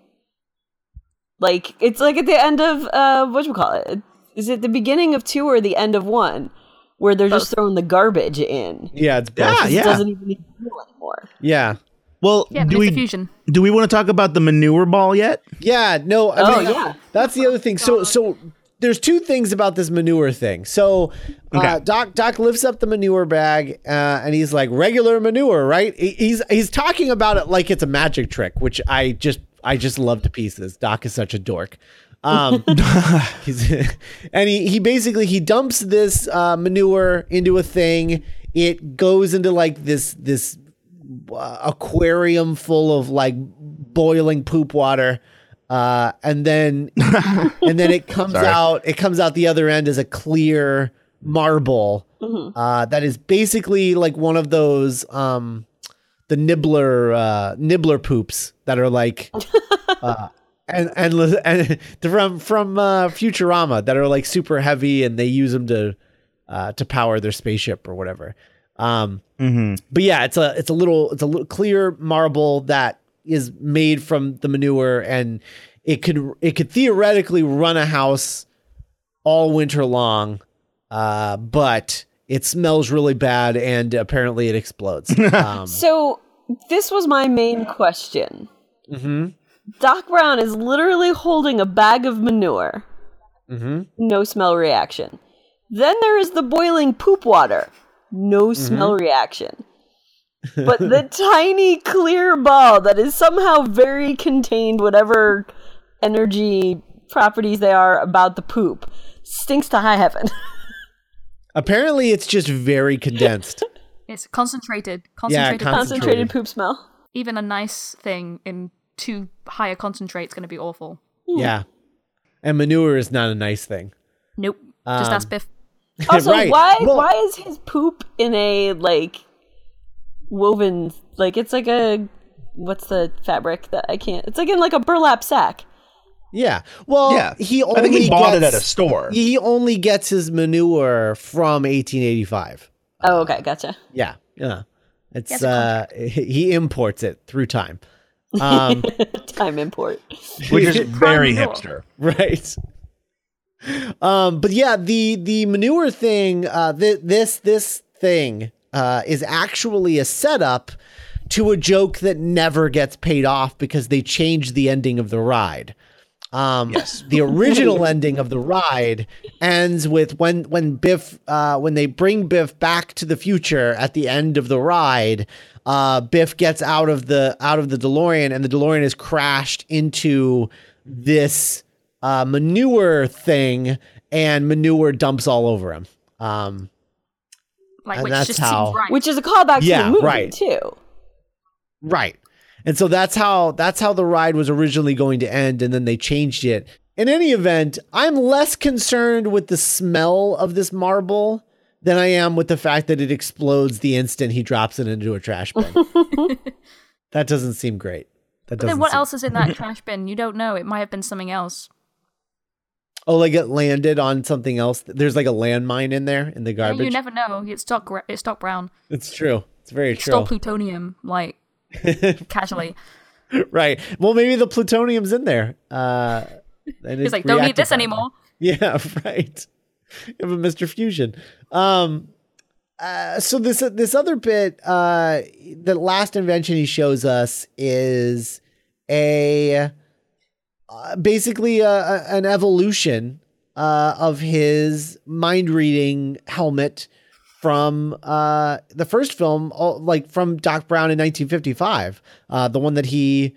S5: Like it's like at the end of uh what you call it? Is it the beginning of two or the end of one? Where they're just throwing the garbage in.
S2: Yeah, it's both.
S1: Yeah,
S5: It
S1: yeah.
S5: doesn't even need to fuel anymore.
S2: Yeah.
S1: Well,
S4: Yeah,
S1: do
S4: but it's a
S1: we
S4: fusion.
S1: do we want to talk about the manure ball yet?
S2: Yeah, no, I
S5: Oh,
S2: mean,
S5: yeah.
S2: That's the other thing. So so there's two things about this manure thing. So uh,
S1: Okay.
S2: Doc Doc lifts up the manure bag uh, and he's like regular manure, right? He's he's talking about it like it's a magic trick, which I just I just love to pieces. Doc is such a dork. Um, [laughs] he's, [laughs] and he, he basically he dumps this uh, manure into a thing. It goes into like this this uh, aquarium full of like boiling poop water uh, and then [laughs] and then it comes
S1: Sorry.
S2: out it comes out the other end as a clear marble uh, that is basically like one of those um, the nibbler uh, nibbler poops that are like [laughs] uh, and and and from from uh, Futurama that are like super heavy and they use them to uh, to power their spaceship or whatever. Um, but yeah, it's a it's a little it's a little clear marble that is made from the manure, and it could it could theoretically run a house all winter long, uh, but it smells really bad, and apparently it explodes. [laughs] Um,
S5: So this was my main question.
S2: mhm,
S5: Doc Brown is literally holding a bag of manure.
S2: mhm.
S5: No smell reaction. Then there is the boiling poop water. No smell reaction. But the [laughs] tiny clear ball that is somehow very contained, whatever energy properties they are about the poop, stinks to high heaven. [laughs]
S2: Apparently, it's just very condensed. [laughs]
S4: It's concentrated, concentrated.
S2: con-
S5: Concentrated poop smell.
S4: Even a nice thing in too high a concentrate is going to be awful.
S2: yeah, and manure is not a nice thing.
S4: Nope. Just
S2: Um,
S4: ask Biff.
S5: Also,
S2: Right.
S5: why
S2: Well-
S5: why is his poop in a like woven like it's like a what's the fabric that I can't it's like in like a burlap sack.
S2: Yeah. Well,
S1: Yeah.
S2: he only
S1: I think he bought it at a store.
S2: He only gets his manure from 1885.
S5: Oh, okay, gotcha.
S2: Yeah. Yeah. It's
S4: has
S2: uh he imports it through time. [laughs] Um
S5: Time import.
S1: which is [laughs] very hipster.
S2: right. Um but yeah, the the manure thing uh th- this this thing uh is actually a setup to a joke that never gets paid off because they changed the ending of the ride. Um,
S1: Yes.
S2: the original [laughs] ending of the ride ends with when when Biff uh, when they bring Biff back to the future at the end of the ride. Uh, Biff gets out of the out of the DeLorean, and the DeLorean is crashed into this uh, manure thing, and manure dumps all over him. Um,
S4: like
S2: And
S4: which
S2: that's
S4: just
S2: how-
S4: seems right.
S5: Which is a callback to the movie
S2: right.
S5: too.
S2: Right. And so that's how that's how the ride was originally going to end and then they changed it. In any event, I'm less concerned with the smell of this marble than I am with the fact that it explodes the instant he drops it into a trash bin. [laughs] that doesn't seem great. That
S4: but then what
S2: seem-
S4: else is in that [laughs] trash bin? You don't know. It might have been something else.
S2: Oh, like it landed on something else. There's like a landmine in there in the
S4: Yeah,
S2: garbage.
S4: you never know. It's Doc. It's Doc Brown.
S2: it's true. It's very
S4: It's
S2: true.
S4: plutonium. Like [laughs] casually.
S2: right. Well, maybe the plutonium's in there. Uh, and
S4: He's
S2: it's
S4: like, don't need this anymore. [laughs]
S2: Yeah, right. You have a Mr. Fusion. Um uh, so this this other bit, uh, the last invention he shows us is a uh, basically a, a- an evolution uh, of his mind reading helmet from uh, the first film, like from Doc Brown in 1955, uh, the one that he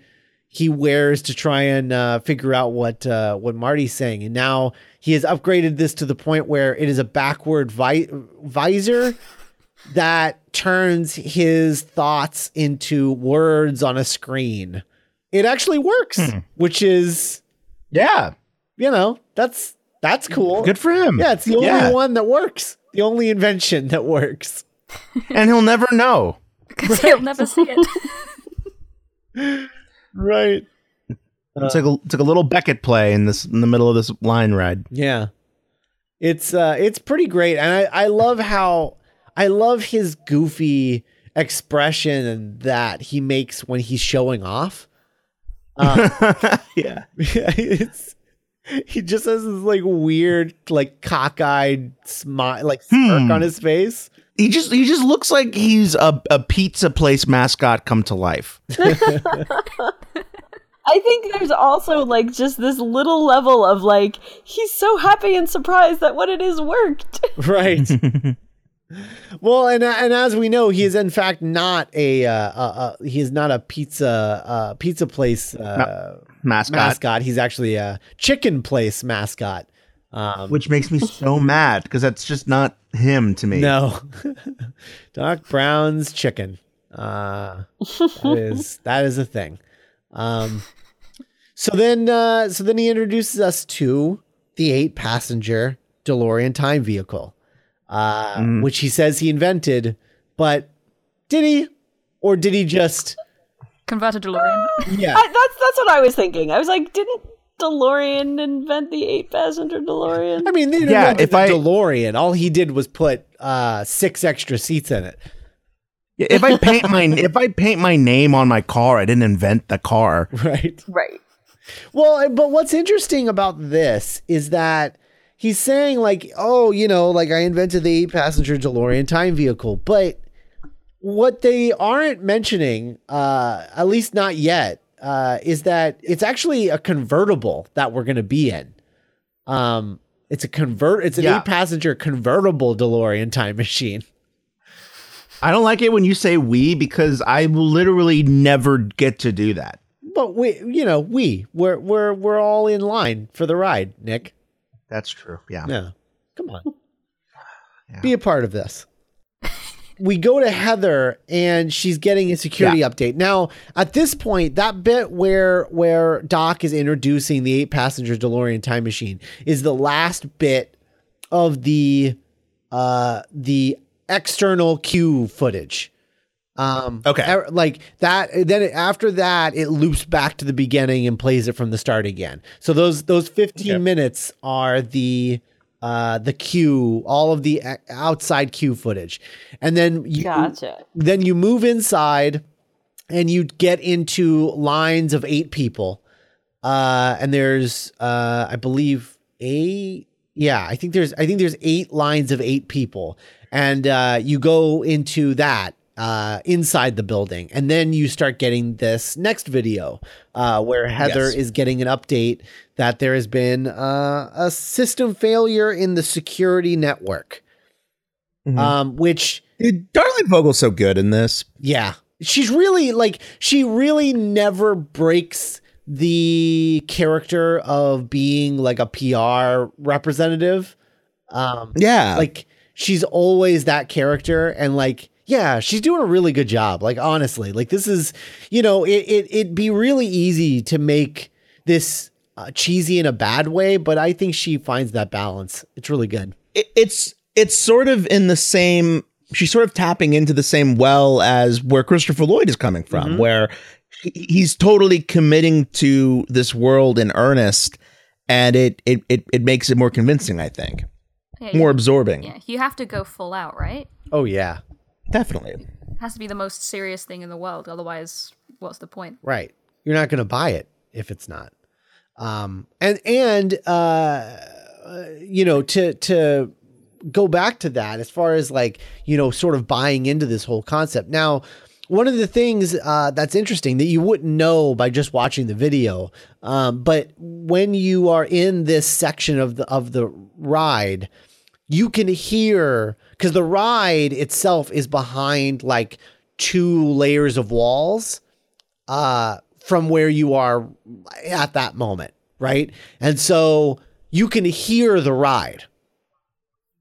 S2: he wears to try and uh, figure out what uh, what Marty's saying, and now he has upgraded this to the point where it is a backward vi- visor that turns his thoughts into words on a screen. It actually works, which is
S1: Yeah.
S2: you know that's that's cool.
S1: Good for him.
S2: Yeah, it's the only
S1: Yeah.
S2: one that works. The only invention that works.
S1: And he'll never know. [laughs]
S4: Because he'll never see it. [laughs]
S2: Right.
S1: It's like a, it's like a little Beckett play in this in the middle of this line ride.
S2: Yeah. It's uh it's pretty great. And I, I love how I love his goofy expression that he makes when he's showing off. Uh, [laughs]
S1: yeah. [laughs]
S2: it's he just has this like weird, like cockeyed smile like smirk
S1: Hmm.
S2: on his face.
S1: He just he just looks like he's a, a pizza place mascot come to life. [laughs]
S5: I think there's also like just this little level of like he's so happy and surprised that what it is worked.
S2: Right. Well, and and as we know, he is in fact not a uh, uh, uh he is not a pizza uh pizza place uh
S1: Mascot.
S2: mascot. He's actually a chicken place mascot. Um,
S1: Which makes me so mad because that's just not him to me.
S2: no, [laughs] Doc Brown's chicken. Uh, that is that is a thing. Um, so then, uh, so then he introduces us to the eight passenger DeLorean time vehicle, uh,
S1: Mm.
S2: which he says he invented, but did he, or did he just?
S4: Converted DeLorean.
S2: Yeah,
S5: I, that's that's what I was thinking. I was like, didn't DeLorean invent the eight passenger DeLorean?
S2: I mean, they didn't
S1: Yeah, if
S2: the
S1: I-
S2: DeLorean. All he did was put uh, six extra seats in it.
S1: If I paint my [laughs] if I paint my name on my car, I didn't invent the car.
S2: Right.
S5: Right.
S2: Well, but what's interesting about this is that he's saying like, oh, you know, like I invented the eight passenger DeLorean time vehicle, but what they aren't mentioning, uh, at least not yet, uh, is that it's actually a convertible that we're going to be in. Um, it's a convert. It's an
S1: Yeah.
S2: eight passenger convertible DeLorean time machine.
S1: I don't like it when you say we because I will literally never get to do that.
S2: But we, you know, we we're we're we're all in line for the ride, Nick.
S1: That's true. Yeah.
S2: Yeah. Come on. [sighs]
S1: Yeah.
S2: Be a part of this. we go to Heather and she's getting a security update. Now, at this point, that bit where where Doc is introducing the eight passenger DeLorean time machine is the last bit of the uh the external queue footage. Um
S1: Okay.
S2: er- like that then it- after that it loops back to the beginning and plays it from the start again. So those those 15
S1: Okay.
S2: minutes are the uh the queue, all of the outside queue footage. And then you
S5: Gotcha.
S2: then you move inside and you get into lines of eight people. Uh and there's uh I believe eight yeah, I think there's I think there's eight lines of eight people. And uh you go into that uh inside the building and then you start getting this next video uh where Heather
S1: Yes.
S2: is getting an update that there has been uh, a system failure in the security network.
S1: Mhm.
S2: Um which
S1: Dude, Darlene Vogel's so good in this.
S2: yeah. She's really like she really never breaks the character of being like a PR representative. Um
S1: Yeah.
S2: like she's always that character and like yeah, she's doing a really good job. Like honestly, like this is, you know, it it it'd be really easy to make this uh, cheesy in a bad way, but I think she finds that balance. It's really good.
S1: It, it's it's sort of in the same. She's sort of tapping into the same well as where Christopher Lloyd is coming from,
S2: Mhm.
S1: where he's totally committing to this world in earnest, and it it it, it makes it more convincing. I think
S4: Yeah,
S1: more absorbing.
S4: yeah, you have to go full out, right?
S2: Oh yeah.
S1: Definitely.
S4: It has to be the most serious thing in the world. Otherwise, what's the point?
S2: Right. You're not going to buy it if it's not. Um, and and uh, uh, you know to to go back to that as far as like you know sort of buying into this whole concept. Now, one of the things uh, that's interesting that you wouldn't know by just watching the video, um, but when you are in this section of the of the ride, you can hear because the ride itself is behind like two layers of walls uh from where you are at that moment right? And so you can hear the ride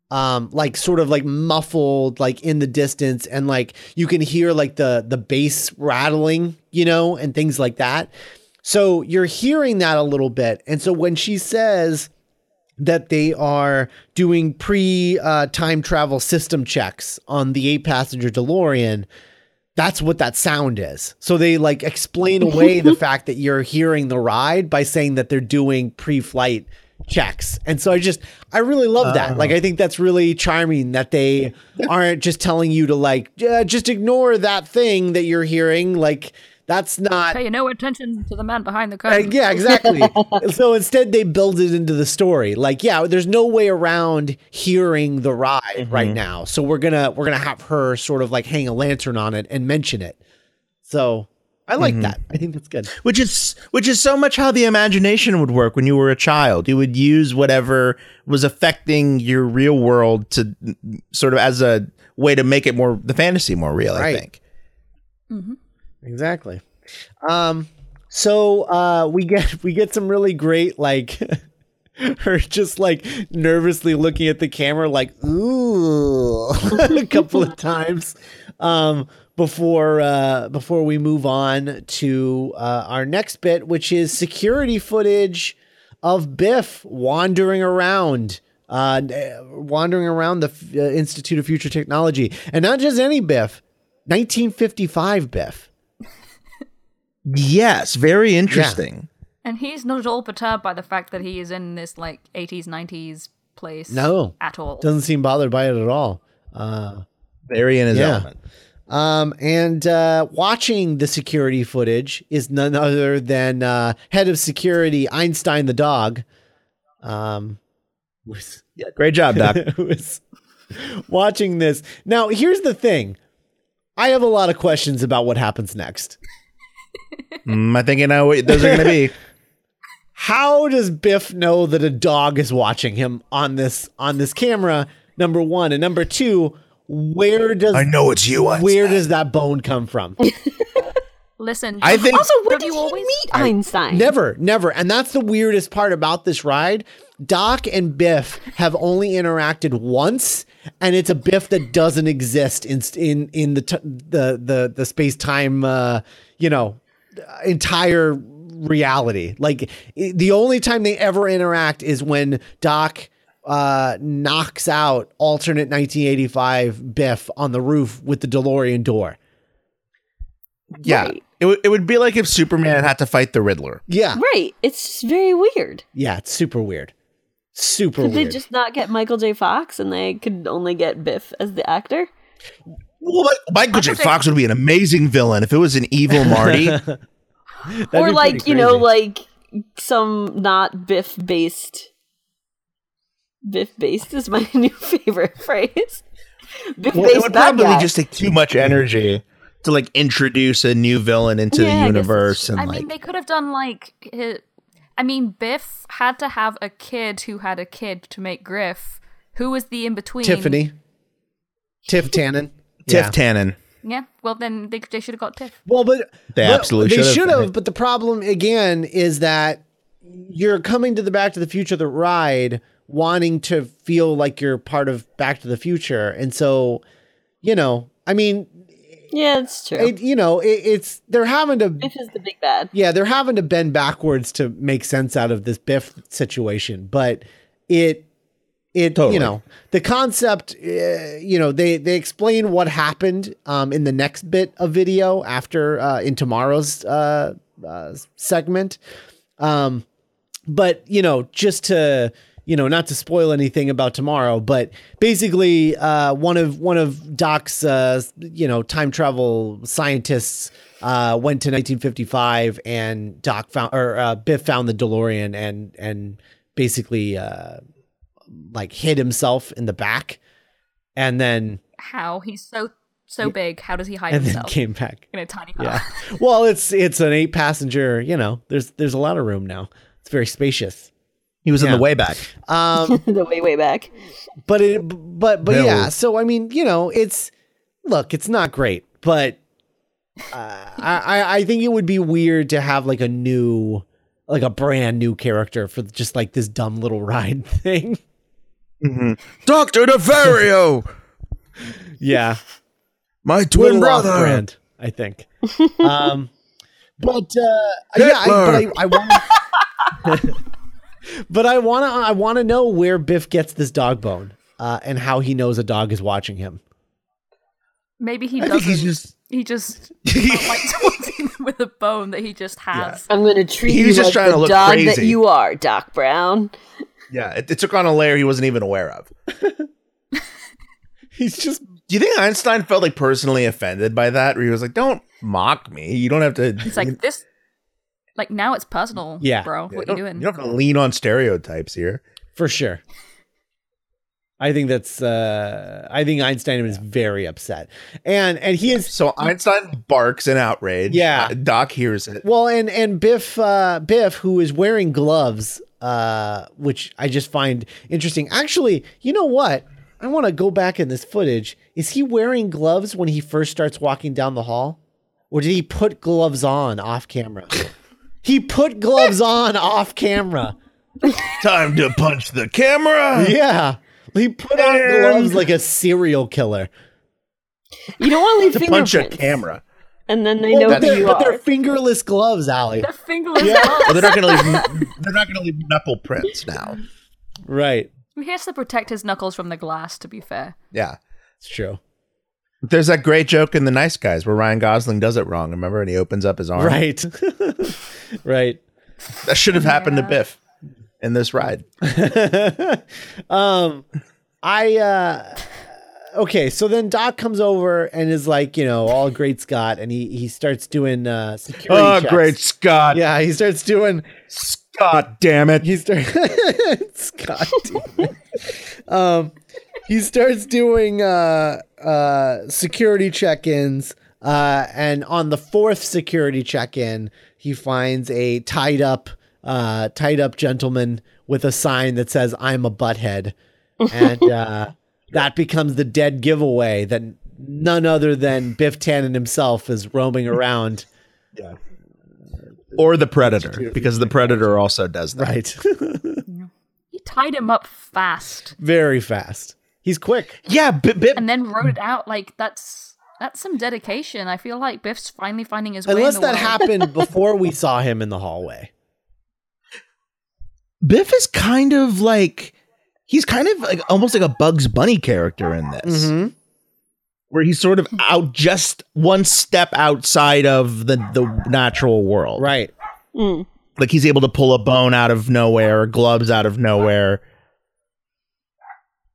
S2: um like sort of like muffled like in the distance and like you can hear like the the bass rattling you know and things like that. So you're hearing that a little bit and so when she says that they are doing pre uh, time travel system checks on the eight passenger DeLorean. That's what that sound is. So they like explain away the [laughs] fact that you're hearing the ride by saying that they're doing pre flight checks. And so I just, I really love that. Like, I think that's really charming that they aren't just telling you to like, "Yeah, just ignore that thing that you're hearing. Like, that's not
S4: Pay no attention to the man behind the
S2: uh,
S4: curtain.
S2: yeah, exactly. [laughs] so instead, they build it into the story. Like, yeah, there's no way around hearing the ride mm-hmm. right now. So we're gonna we're gonna have her sort of like hang a lantern on it and mention it. So I like mm-hmm. that. I think that's good.
S1: which is which is so much how the imagination would work when you were a child. You would use whatever was affecting your real world to sort of as a way to make it more the fantasy more real.
S2: Right.
S1: I think. Mm-hmm.
S2: Exactly. Um. So uh, we get we get some really great like. [laughs] Her just like nervously looking at the camera, like ooh, [laughs] a couple of times, um, before uh, before we move on to uh, our next bit, which is security footage of Biff wandering around, uh, wandering around the uh, Institute of Future Technology, and not just any Biff, 1955 Biff.
S1: Yes, very interesting.
S4: And he's not at all perturbed by the fact that he is in this like 80s, 90s place.
S2: No.
S4: At all.
S2: Doesn't seem bothered by it at all. Uh,
S1: Very in his
S2: Yeah.
S1: element.
S2: um, and uh, watching the security footage is none other than uh, head of security Einstein the dog. Um, was,
S1: Yeah, great job, Doc. [laughs]
S2: was watching this. Now, here's the thing. I have a lot of questions about what happens next.
S1: Mm, I think I know what those are going to be. [laughs]
S2: How does Biff know that a dog is watching him on this on this camera? Number one, and number two, where does
S1: I know it's you. Einstein.
S2: where does that bone come from? [laughs]
S4: Listen,
S1: I think
S5: Also, when
S4: Don't
S5: did
S4: you
S5: he
S4: always-
S5: meet Einstein?
S2: Never, never. And that's the weirdest part about this ride. Doc and Biff have only interacted once, and it's a Biff that doesn't exist in in in the t- the the the space time, uh, you know, entire reality. Like i- the only time they ever interact is when Doc uh knocks out alternate 1985 Biff on the roof with the DeLorean door.
S1: yeah,
S5: Right.
S1: it would it would be like if Superman had to fight the Riddler.
S2: Yeah,
S5: Right. It's just very weird.
S2: yeah, it's super weird. Super
S5: Did they just not get Michael J. Fox and they could only get Biff as the actor?
S1: Well, like, Michael J.
S4: Michael J.
S1: Fox would be an amazing villain if it was an evil [laughs] Marty.
S5: Or like, you know, like some not Biff based. Biff based is my [laughs] new favorite phrase. Biff
S1: Well, it would probably
S5: guy.
S1: just take too much energy to like introduce a new villain into
S5: Yeah,
S1: the
S5: guess
S1: universe and
S4: I
S1: like
S4: mean, they could have done like. hi- I mean, Biff had to have a kid who had a kid to make Griff. Who was the in between?
S2: Tiffany. Tiff Tannen.
S1: Tiff
S2: Yeah.
S1: Tannen.
S4: Yeah. Well, then they, they should have got Tiff.
S2: Well, but
S1: They
S2: but
S1: absolutely
S2: they
S1: should've.
S2: should have. But the problem again is that you're coming to the Back to the Future the ride wanting to feel like you're part of Back to the Future. And so, you know, I mean,
S5: Yeah, it's true.
S2: it, you know, it, it's they're having to
S5: Biff is the big bad.
S2: yeah, they're having to bend backwards to make sense out of this Biff situation, but it it
S6: Totally.
S2: you know the concept uh, you know they they explain what happened um in the next bit of video after uh in tomorrow's uh, uh segment um but you know just to you know not to spoil anything about tomorrow but basically uh one of one of doc's uh you know time travel scientists uh went to 1955 and doc found or uh, biff found the delorean and and basically uh like hid himself in the back and then
S4: How he's so so big? How does he hide
S2: and then
S4: himself
S2: came back
S4: in a tiny car?
S2: yeah [laughs] well it's it's an eight passenger you know there's there's a lot of room now it's very spacious
S6: He was in the way back.
S2: um [laughs]
S5: the way way back.
S2: but it but but
S6: Bill.
S2: yeah so i mean you know it's look it's not great but uh, I I- i think it would be weird to have like a new like a brand new character for just like this dumb little [laughs] ride thing
S6: Doctor Nefario, [laughs]
S2: yeah
S6: my
S2: little brother. brand i think [laughs] um but uh yeah I, but i, I want [laughs] but i want to i want to know where biff gets this dog bone uh and how he knows a dog is watching him
S4: Maybe he
S6: I
S4: doesn't.
S6: think he's just.
S4: He just like taunting him with a bone that he just has.
S5: I'm gonna treat
S1: He
S5: you
S1: was just
S5: like
S1: trying to
S5: the
S1: look
S5: dog that you are, Doc Brown.
S1: Yeah, it, it took on a layer he wasn't even aware of. [laughs]
S2: he's just
S1: Do you think Einstein felt like personally offended by that? Where he was like, "Don't mock me. You don't have to."
S4: It's like this. Like now it's personal.
S2: Yeah.
S4: bro.
S1: Yeah,
S4: What
S1: you
S4: you doing?
S1: You don't have to lean on stereotypes here.
S2: For sure. I think that's uh I think Einstein is very upset. And and he is
S1: So Einstein barks in outrage.
S2: Yeah.
S1: Uh, Doc hears it.
S2: well and and Biff uh Biff who is wearing gloves uh which I just find interesting. Actually, you know what? I want to go back in this footage. Is he wearing gloves when he first starts walking down the hall? Or did he put gloves on off camera? he put gloves on off camera.
S1: Time to punch the camera.
S2: Yeah. He put on
S1: And-
S2: gloves like a serial killer.
S5: You don't want to leave
S1: To punch a camera.
S5: And then they
S2: Well,
S5: know
S2: but,
S5: who
S2: they're,
S5: you
S2: but
S5: are.
S2: they're fingerless gloves, Allie.
S4: The fingerless
S2: Yeah.
S4: gloves.
S1: Well, they're not gonna leave. they're not gonna leave knuckle prints now.
S2: Right.
S4: He has to protect his knuckles from the glass. To be fair,
S1: Yeah.
S2: It's true.
S1: There's that great joke in The Nice Guys where Ryan Gosling does it wrong. Remember, and he opens up his arm.
S2: Right. [laughs] right.
S1: That should have happened to Biff in this ride. [laughs]
S2: um I uh okay, so then Doc comes over and is like, you know, all great Scott and he he starts doing uh security
S1: Oh,
S2: checks.
S1: great Scott!
S2: Yeah, he starts doing
S1: Scott, damn it!
S2: he starts [laughs] Scott. um he starts doing uh uh security check-ins uh and on the fourth security check-in he finds a tied up uh tied up gentleman with a sign that says I'm a butthead and uh that becomes the dead giveaway that none other than [laughs] Biff Tannen himself is roaming around
S1: Or the Predator, because the Predator also does that.
S2: right [laughs]
S4: he tied him up fast
S2: very fast he's quick
S1: Yeah, B- Biff.
S4: and then wrote it out. Like that's that's some dedication. I feel like Biff's finally finding his way.
S2: unless
S4: in the
S2: that
S4: world.
S2: happened [laughs] before we saw him in the hallway
S1: Biff is kind of like he's kind of like almost like a Bugs Bunny character in this,
S2: Mhm.
S1: where he's sort of out just one step outside of the the natural world.
S2: Right.
S5: Mm.
S1: Like he's able to pull a bone out of nowhere, or gloves out of nowhere,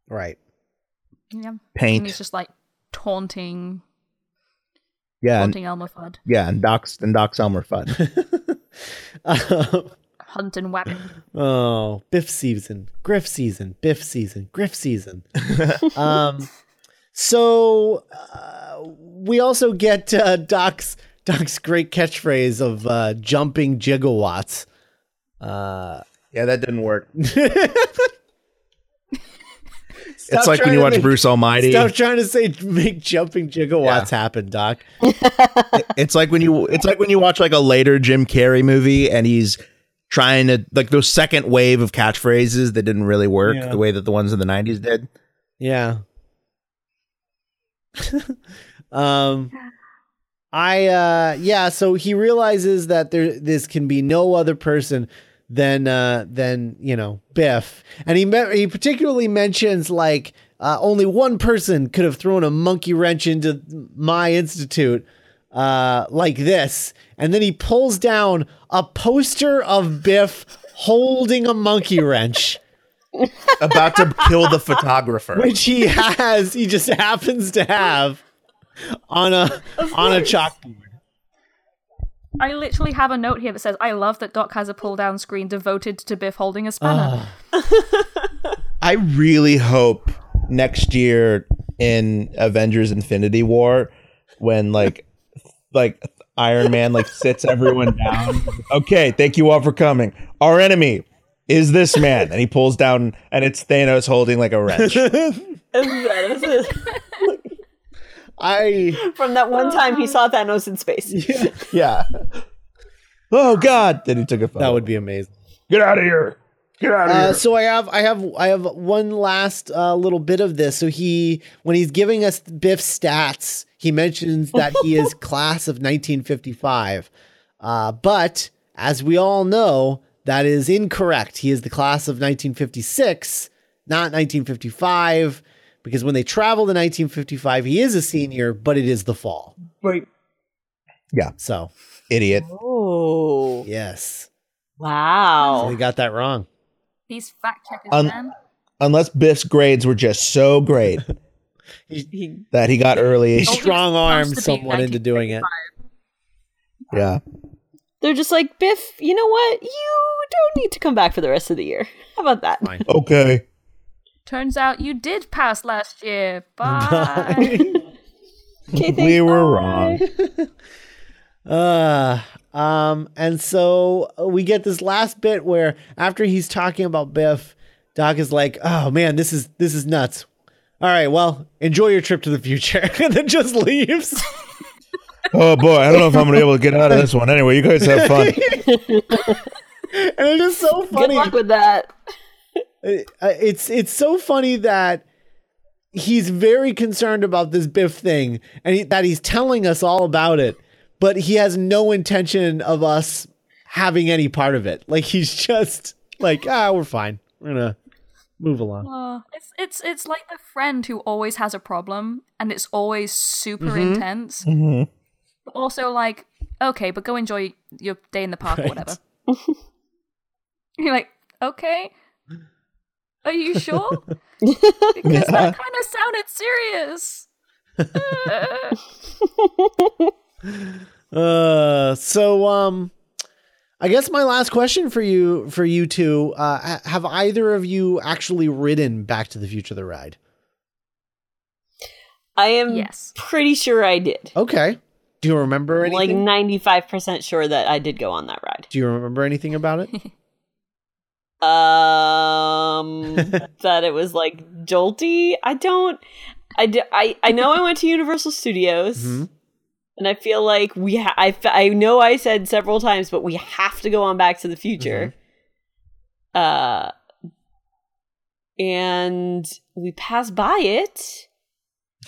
S2: Right.
S4: yeah, and
S1: paint.
S4: he's just like taunting,
S1: Yeah, and,
S4: taunting Elmer Fudd,
S1: yeah, and Doc's and Doc's Elmer Fudd. [laughs]
S4: hunt and weapon.
S2: oh, Biff season, Griff season, Biff season, Griff season. [laughs] um, so uh, we also get uh, Doc's Doc's great catchphrase of uh, jumping gigawatts. Uh,
S1: yeah, that didn't work. [laughs]
S2: stop
S1: it's like when you watch
S2: make-
S1: Bruce Almighty.
S2: Stop trying to say make jumping gigawatts happen, Doc. [laughs]
S1: It's like when you it's like when you watch like a later Jim Carrey movie and he's trying to like those second wave of catchphrases that didn't really work
S2: Yeah.
S1: the way that the ones in the 90s did.
S2: Yeah. [laughs] um I uh yeah, so he realizes that there this can be no other person than uh than, you know, Biff. And he me- he particularly mentions like uh, only one person could have thrown a monkey wrench into my institute uh like this. And then he pulls down a poster of Biff holding a monkey wrench.
S1: About to kill the photographer.
S2: which he has he just happens to have on a on a chalkboard
S4: I literally have a note here that says, "I love that Doc has a pull-down screen devoted to Biff holding a spanner." [laughs]
S1: I really hope next year in Avengers Infinity War when like like Iron Man like sits everyone down. Okay, thank you all for coming. Our enemy is this man and he pulls down and it's Thanos holding like a wrench. [laughs]
S2: i
S5: From that one time he saw Thanos in space. [laughs]
S1: yeah. Oh god, then he took a photo.
S2: that would be amazing
S1: Get out of here. Get out of
S2: uh,
S1: here.
S2: so i have i have i have one last uh, little bit of this so he when he's giving us biff's stats he mentions that he is [laughs] class of 1955 uh, but as we all know that is incorrect he is the class of 1956 not 1955 because when they travel to 1955 he is a senior but it is the fall
S5: Right. Yeah.
S2: So
S1: Idiot.
S5: Oh.
S2: yes so
S5: Wow.
S2: we got that wrong
S4: These fact checkers,
S1: Un-
S4: man.
S1: Unless Biff's grades were just so great [laughs]
S5: He-
S1: that he got early.
S2: he strong armed
S4: supposed to be
S2: someone into doing it
S1: Yeah.
S5: They're just like, Biff, you know what? You don't need to come back for the rest of the year. How about that?
S2: Fine.
S1: Okay.
S4: Turns out you did pass last year. Bye. [laughs]
S5: Okay,
S1: We were wrong. [laughs]
S2: Uh, um, and so uh, we get this last bit where after he's talking about Biff, Doc is like, "Oh man, this is this is nuts." All right, well, enjoy your trip to the future, [laughs] and then just leaves. [laughs]
S1: Oh boy, I don't know if I'm gonna be able to get out of this one. Anyway, you guys have fun. [laughs]
S2: and it is so funny.
S5: Good luck with that.
S2: Uh, it's it's so funny that he's very concerned about this Biff thing, and he, that he's telling us all about it, but he has no intention of us having any part of it. Like he's just like, ah, we're fine. We're gonna move along.
S4: Oh, it's it's it's like the friend who always has a problem and it's always super
S2: Mm-hmm.
S4: intense.
S1: Mhm.
S4: But also like, okay, but go enjoy your day in the park or whatever. [laughs] You're like, okay. Are you sure? [laughs] because that kind of sounded serious. Uh, [laughs]
S2: Uh, so um, I guess my last question for you for you two, uh, have either of you actually ridden Back to the Future the ride?
S5: I am
S4: Yes.
S5: pretty sure I did.
S2: Okay. Do you remember
S5: Like 95% sure that I did go on that ride.
S2: Do you remember anything about it? [laughs]
S5: Um, [laughs] that it was like jolty. I don't. I, d- I, I know I went to Universal Studios,
S2: Mhm.
S5: And I feel like we. Ha- I f- I know I said several times, but we have to go on Back to the Future. Uh, and we pass by it.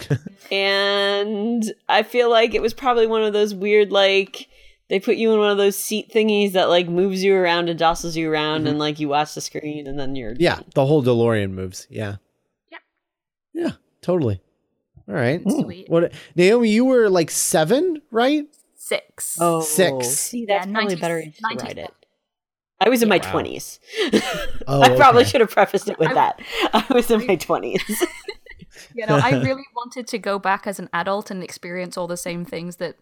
S5: [laughs] and I feel like it was probably one of those weird like they put you in one of those seat thingies that like moves you around and jostles you around and like you watch the screen and then you're
S2: Yeah, the whole DeLorean moves. Yeah.
S4: Yeah.
S2: Yeah, totally. All right.
S4: Sweet.
S2: What Naomi, you were like 7, right?
S4: Six.
S5: oh
S2: Six.
S5: see that's
S4: Yeah,
S5: probably
S4: 90s
S5: better age to
S4: 90s.
S5: ride it. I was in my
S2: Wow.
S5: twenties.
S2: Oh, [laughs]
S5: I probably
S2: okay.
S5: should have prefaced it with
S4: I-
S5: that. I was in my [laughs] twenties. [laughs]
S4: You know, I really wanted to go back as an adult and experience all the same things that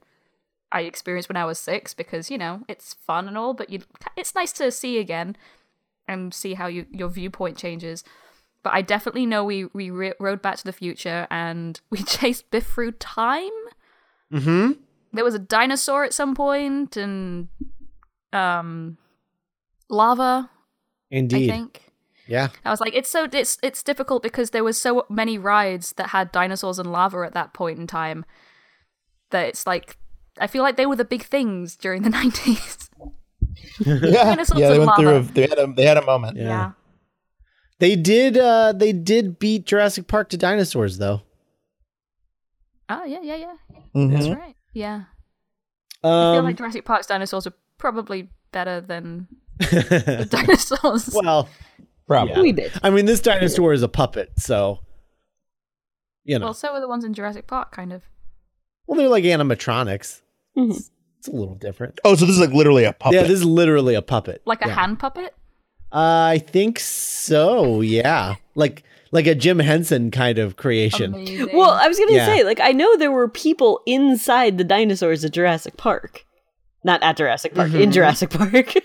S4: I experienced when I was six because, you know, it's fun and all, but you it's nice to see again and see how you, your viewpoint changes. But I definitely know we, we ri- rode back to the future and we [laughs] chased Biff through time.
S2: Mhm.
S4: There was a dinosaur at some point and um lava,
S2: Indeed.
S4: I think.
S2: Yeah.
S4: I was like, it's so it's it's difficult because there was so many rides that had dinosaurs and lava at that point in time that it's like I feel like they were the big things during the [laughs] nineties. [laughs]
S7: yeah, yeah, they
S4: with
S7: went through. A, they had a they had a moment.
S4: Yeah.
S2: They did. Uh, they did beat Jurassic Park to dinosaurs, though.
S4: Oh yeah, yeah, yeah.
S7: Mhm.
S4: That's right. Yeah. I feel
S2: Um,
S4: like Jurassic Park's dinosaurs are probably better than [laughs] the dinosaurs. [laughs]
S2: well,
S7: Probably.
S2: Yeah.
S5: Wee bit.
S2: I mean, this dinosaur is a puppet, so you know.
S4: Well, so are the ones in Jurassic Park, kind of.
S2: Well, they're like animatronics.
S5: Mhm.
S2: It's a little different.
S7: Oh, so this is like literally a puppet.
S2: Yeah, this is literally a puppet.
S4: Like a
S2: Yeah.
S4: hand puppet?
S2: I think so. Yeah, like like a Jim Henson kind of creation.
S4: Amazing.
S5: Well, I was gonna
S2: Yeah.
S5: say, like, I know there were people inside the dinosaurs at Jurassic Park. Not at Jurassic Park, in Jurassic Park. [laughs]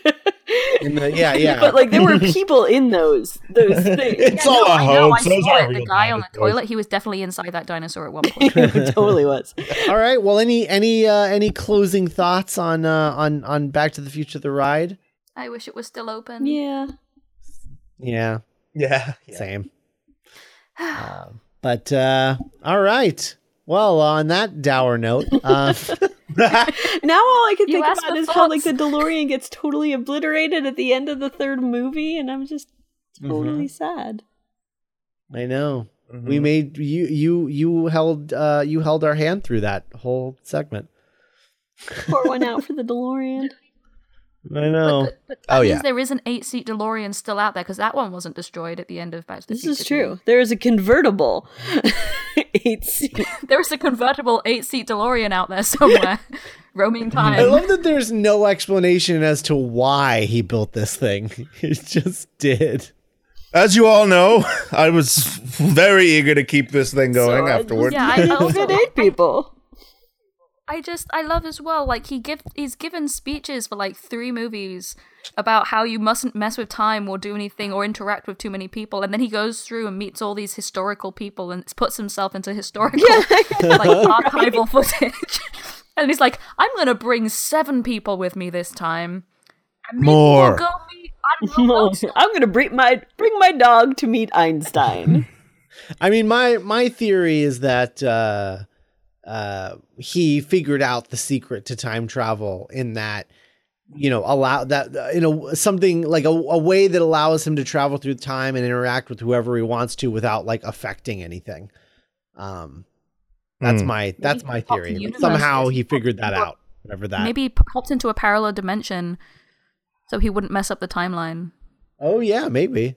S2: In the- yeah, yeah.
S5: but like there were [laughs] people in those those things.
S7: It's
S4: Yeah,
S7: all
S4: no,
S7: a
S4: I know,
S7: hoax.
S4: I
S7: Those
S4: saw it. The guy on the
S7: dinosaurs.
S4: toilet, he was definitely inside that dinosaur at one point. [laughs]
S5: it totally was.
S2: All right. Well, any any uh, any closing thoughts on uh, on on Back to the Future the ride?
S4: I wish it was still open.
S5: Yeah.
S2: Yeah,
S7: yeah. [laughs] yeah.
S2: same. [sighs] Um, but uh, all right. Well, on that dour note, uh, [laughs]
S5: Now all I can
S4: You
S5: think about
S4: for
S5: is how like the DeLorean gets totally obliterated at the end of the third movie, and I'm just totally sad.
S2: I know
S7: Mm-hmm.
S2: we made you you you held uh, you held our hand through that whole segment.
S5: Pour one out for the DeLorean. [laughs]
S2: I know.
S4: But, but
S7: Oh, yeah.
S4: there is an eight seat DeLorean still out there because that one wasn't destroyed at the end of Back to the
S5: This
S4: Future.
S5: is true. There is a convertible [laughs] eight seat. [laughs]
S4: There is a convertible eight seat DeLorean out there somewhere, [laughs] roaming time.
S2: I love that there's no explanation as to why he built this thing. He just did.
S7: As you all know, I was very eager to keep this thing going
S5: So I
S7: afterwards.
S4: yeah, I also
S5: Good eight people.
S4: I just I love as well. Like he give he's given speeches for like three movies about how you mustn't mess with time or do anything or interact with too many people, and then he goes through and meets all these historical people and puts himself into historical [laughs] like archival footage. [laughs] and he's like, I'm gonna bring seven people with me this time. And
S7: More.
S4: We'll go meet Admiral Wilson." [laughs]
S5: I'm gonna bring my bring my dog to meet Einstein.
S2: I mean, my my theory is that uh, uh, he figured out the secret to time travel in that you know allow that uh, you know something like a, a way that allows him to travel through time and interact with whoever he wants to without like affecting anything. Um, that's
S7: Hmm.
S2: my that's my
S4: pop the
S2: theory. Somehow he figured that out. Whatever that.
S4: Maybe he popped into a parallel dimension so he wouldn't mess up the timeline.
S2: Oh yeah, maybe.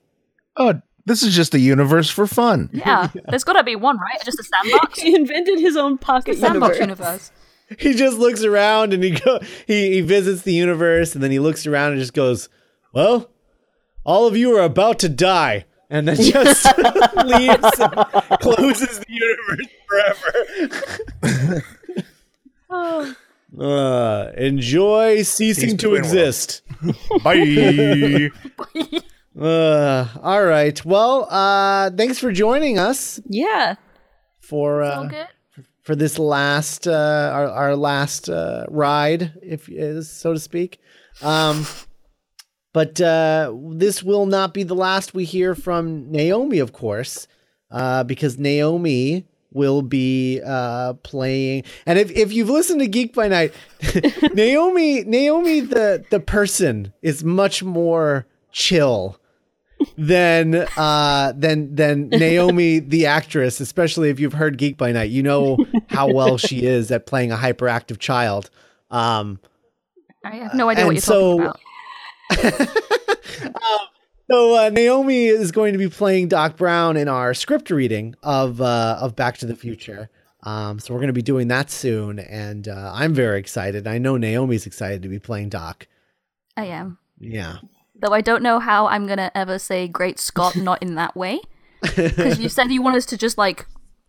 S7: Oh, this is just a universe for fun.
S4: Yeah, there's got to be one, right? Just a sandbox. [laughs]
S5: he invented his own pocket
S4: sandbox
S5: universe.
S4: universe. [laughs]
S2: he just looks around and he go he, he visits the universe and then he looks around and just goes well all of you are about to die and then just [laughs] leaves and closes the universe forever uh, enjoy ceasing
S7: Peace
S2: to
S7: between
S2: exist
S7: Bye.
S2: Uh, all right well uh, thanks for joining us
S5: Yeah.
S2: for uh, for this last uh, our our last uh, ride, if uh, so to speak. Um, but uh, this will not be the last we hear from Naomi, of course, uh, because Naomi will be uh, playing. And if, if you've listened to Geek by Night, [laughs] Naomi Naomi the the person is much more chill than uh than than Naomi the actress, especially if you've heard Geek by Night, you know how well she is at playing a hyperactive child. Um
S4: I have no idea what you're
S2: so-
S4: talking about. [laughs]
S2: so uh, Naomi is going to be playing Doc Brown in our script reading of uh of Back to the Future. Um so we're going to be doing that soon and uh I'm very excited. I know Naomi's excited to be playing Doc.
S4: I am.
S2: Yeah.
S4: Though I don't know how I'm gonna ever say "Great Scott" [laughs] not in that way, because you said you want us to just like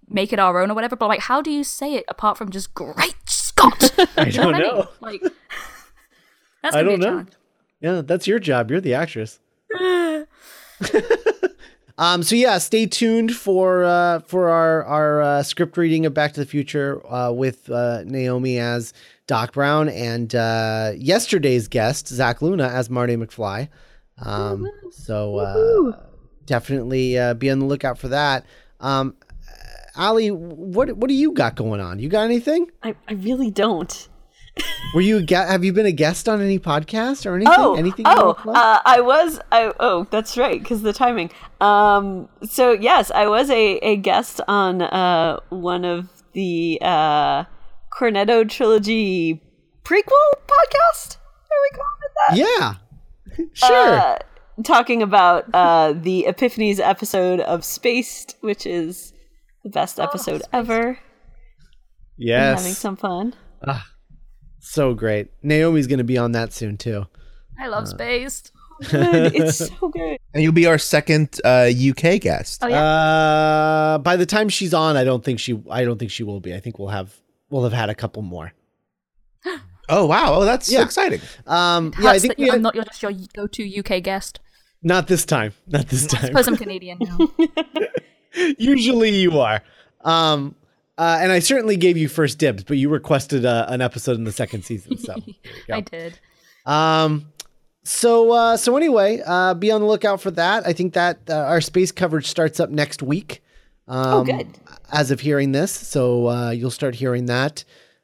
S4: make it our own or whatever. But like, how do you say it apart from just "Great Scott"? [laughs]
S2: I
S4: You
S2: don't know.
S4: mean? Like, that's
S2: I don't know.
S4: challenge.
S2: Yeah, that's your job. You're the actress. [laughs] um. So yeah, stay tuned for uh, for our our uh, script reading of Back to the Future uh, with uh, Naomi as Doc Brown and uh, yesterday's guest Zach Luna as Marty McFly. Um. So uh, definitely uh, be on the lookout for that. Um. Ali, what what do you got going on? You got anything?
S5: I, I really don't.
S2: Were you a ge- have you been a guest on any podcast or anything?
S5: Oh,
S2: anything?
S5: oh, uh, I was. I oh, that's right, because the timing. Um, so yes, I was a, a guest on uh one of the uh Cornetto trilogy prequel podcast. Are we calling it that?
S2: yeah, [laughs] sure.
S5: Uh, talking about uh the Epiphanies episode of Spaced, which is the best episode ever.
S2: yes,
S5: Having some fun.
S2: So great. Naomi's going to be on that soon too.
S4: I love Spaced. [laughs] [laughs]
S5: Good. it's so good.
S7: And you'll be our second uh, UK guest.
S4: Oh yeah.
S2: Uh, by the time she's on, I don't think she. I don't think she will be. I think we'll have we'll have had a couple more. [gasps]
S7: Oh wow! Oh, that's
S2: Yeah.
S7: exciting.
S2: Um, yeah, I
S4: Hurts
S2: think
S4: that
S2: we
S4: I'm
S2: had-
S4: not your just your go-to UK guest.
S2: not this time. Not this
S4: I
S2: time.
S4: suppose I'm Canadian now. [laughs]
S2: Usually you are. Um, uh, and I certainly gave you first dibs, but you requested uh, an episode in the second season. So, [laughs] there you go.
S4: I did.
S2: Um, so uh, so anyway, uh, be on the lookout for that. I think that uh, our Spaced coverage starts up next week. Um,
S5: Oh, good.
S2: As of hearing this, so uh, you'll start hearing that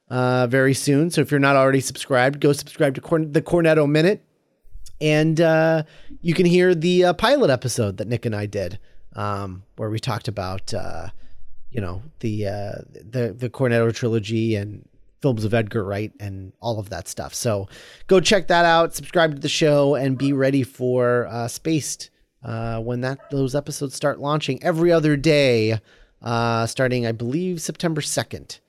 S2: uh, very soon. So if you're not already subscribed, go subscribe to Corn- the Cornetto Minute, and uh, you can hear the uh, pilot episode that Nick and I did, um, where we talked about uh, you know the uh, the the Cornetto trilogy and films of Edgar Wright and all of that stuff. So go check that out. Subscribe to the show and be ready for uh, Spaced uh, when that those episodes start launching every other day, uh, starting I believe September second.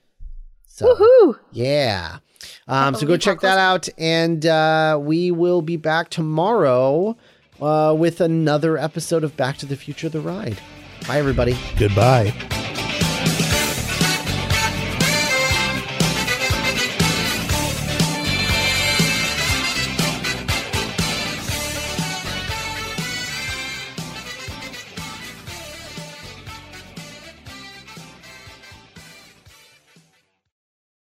S2: So
S5: Woohoo!
S2: yeah. Um, so go check that out, and uh, we will be back tomorrow uh, with another episode of Back to the Future: The Ride. Bye, everybody.
S7: Goodbye.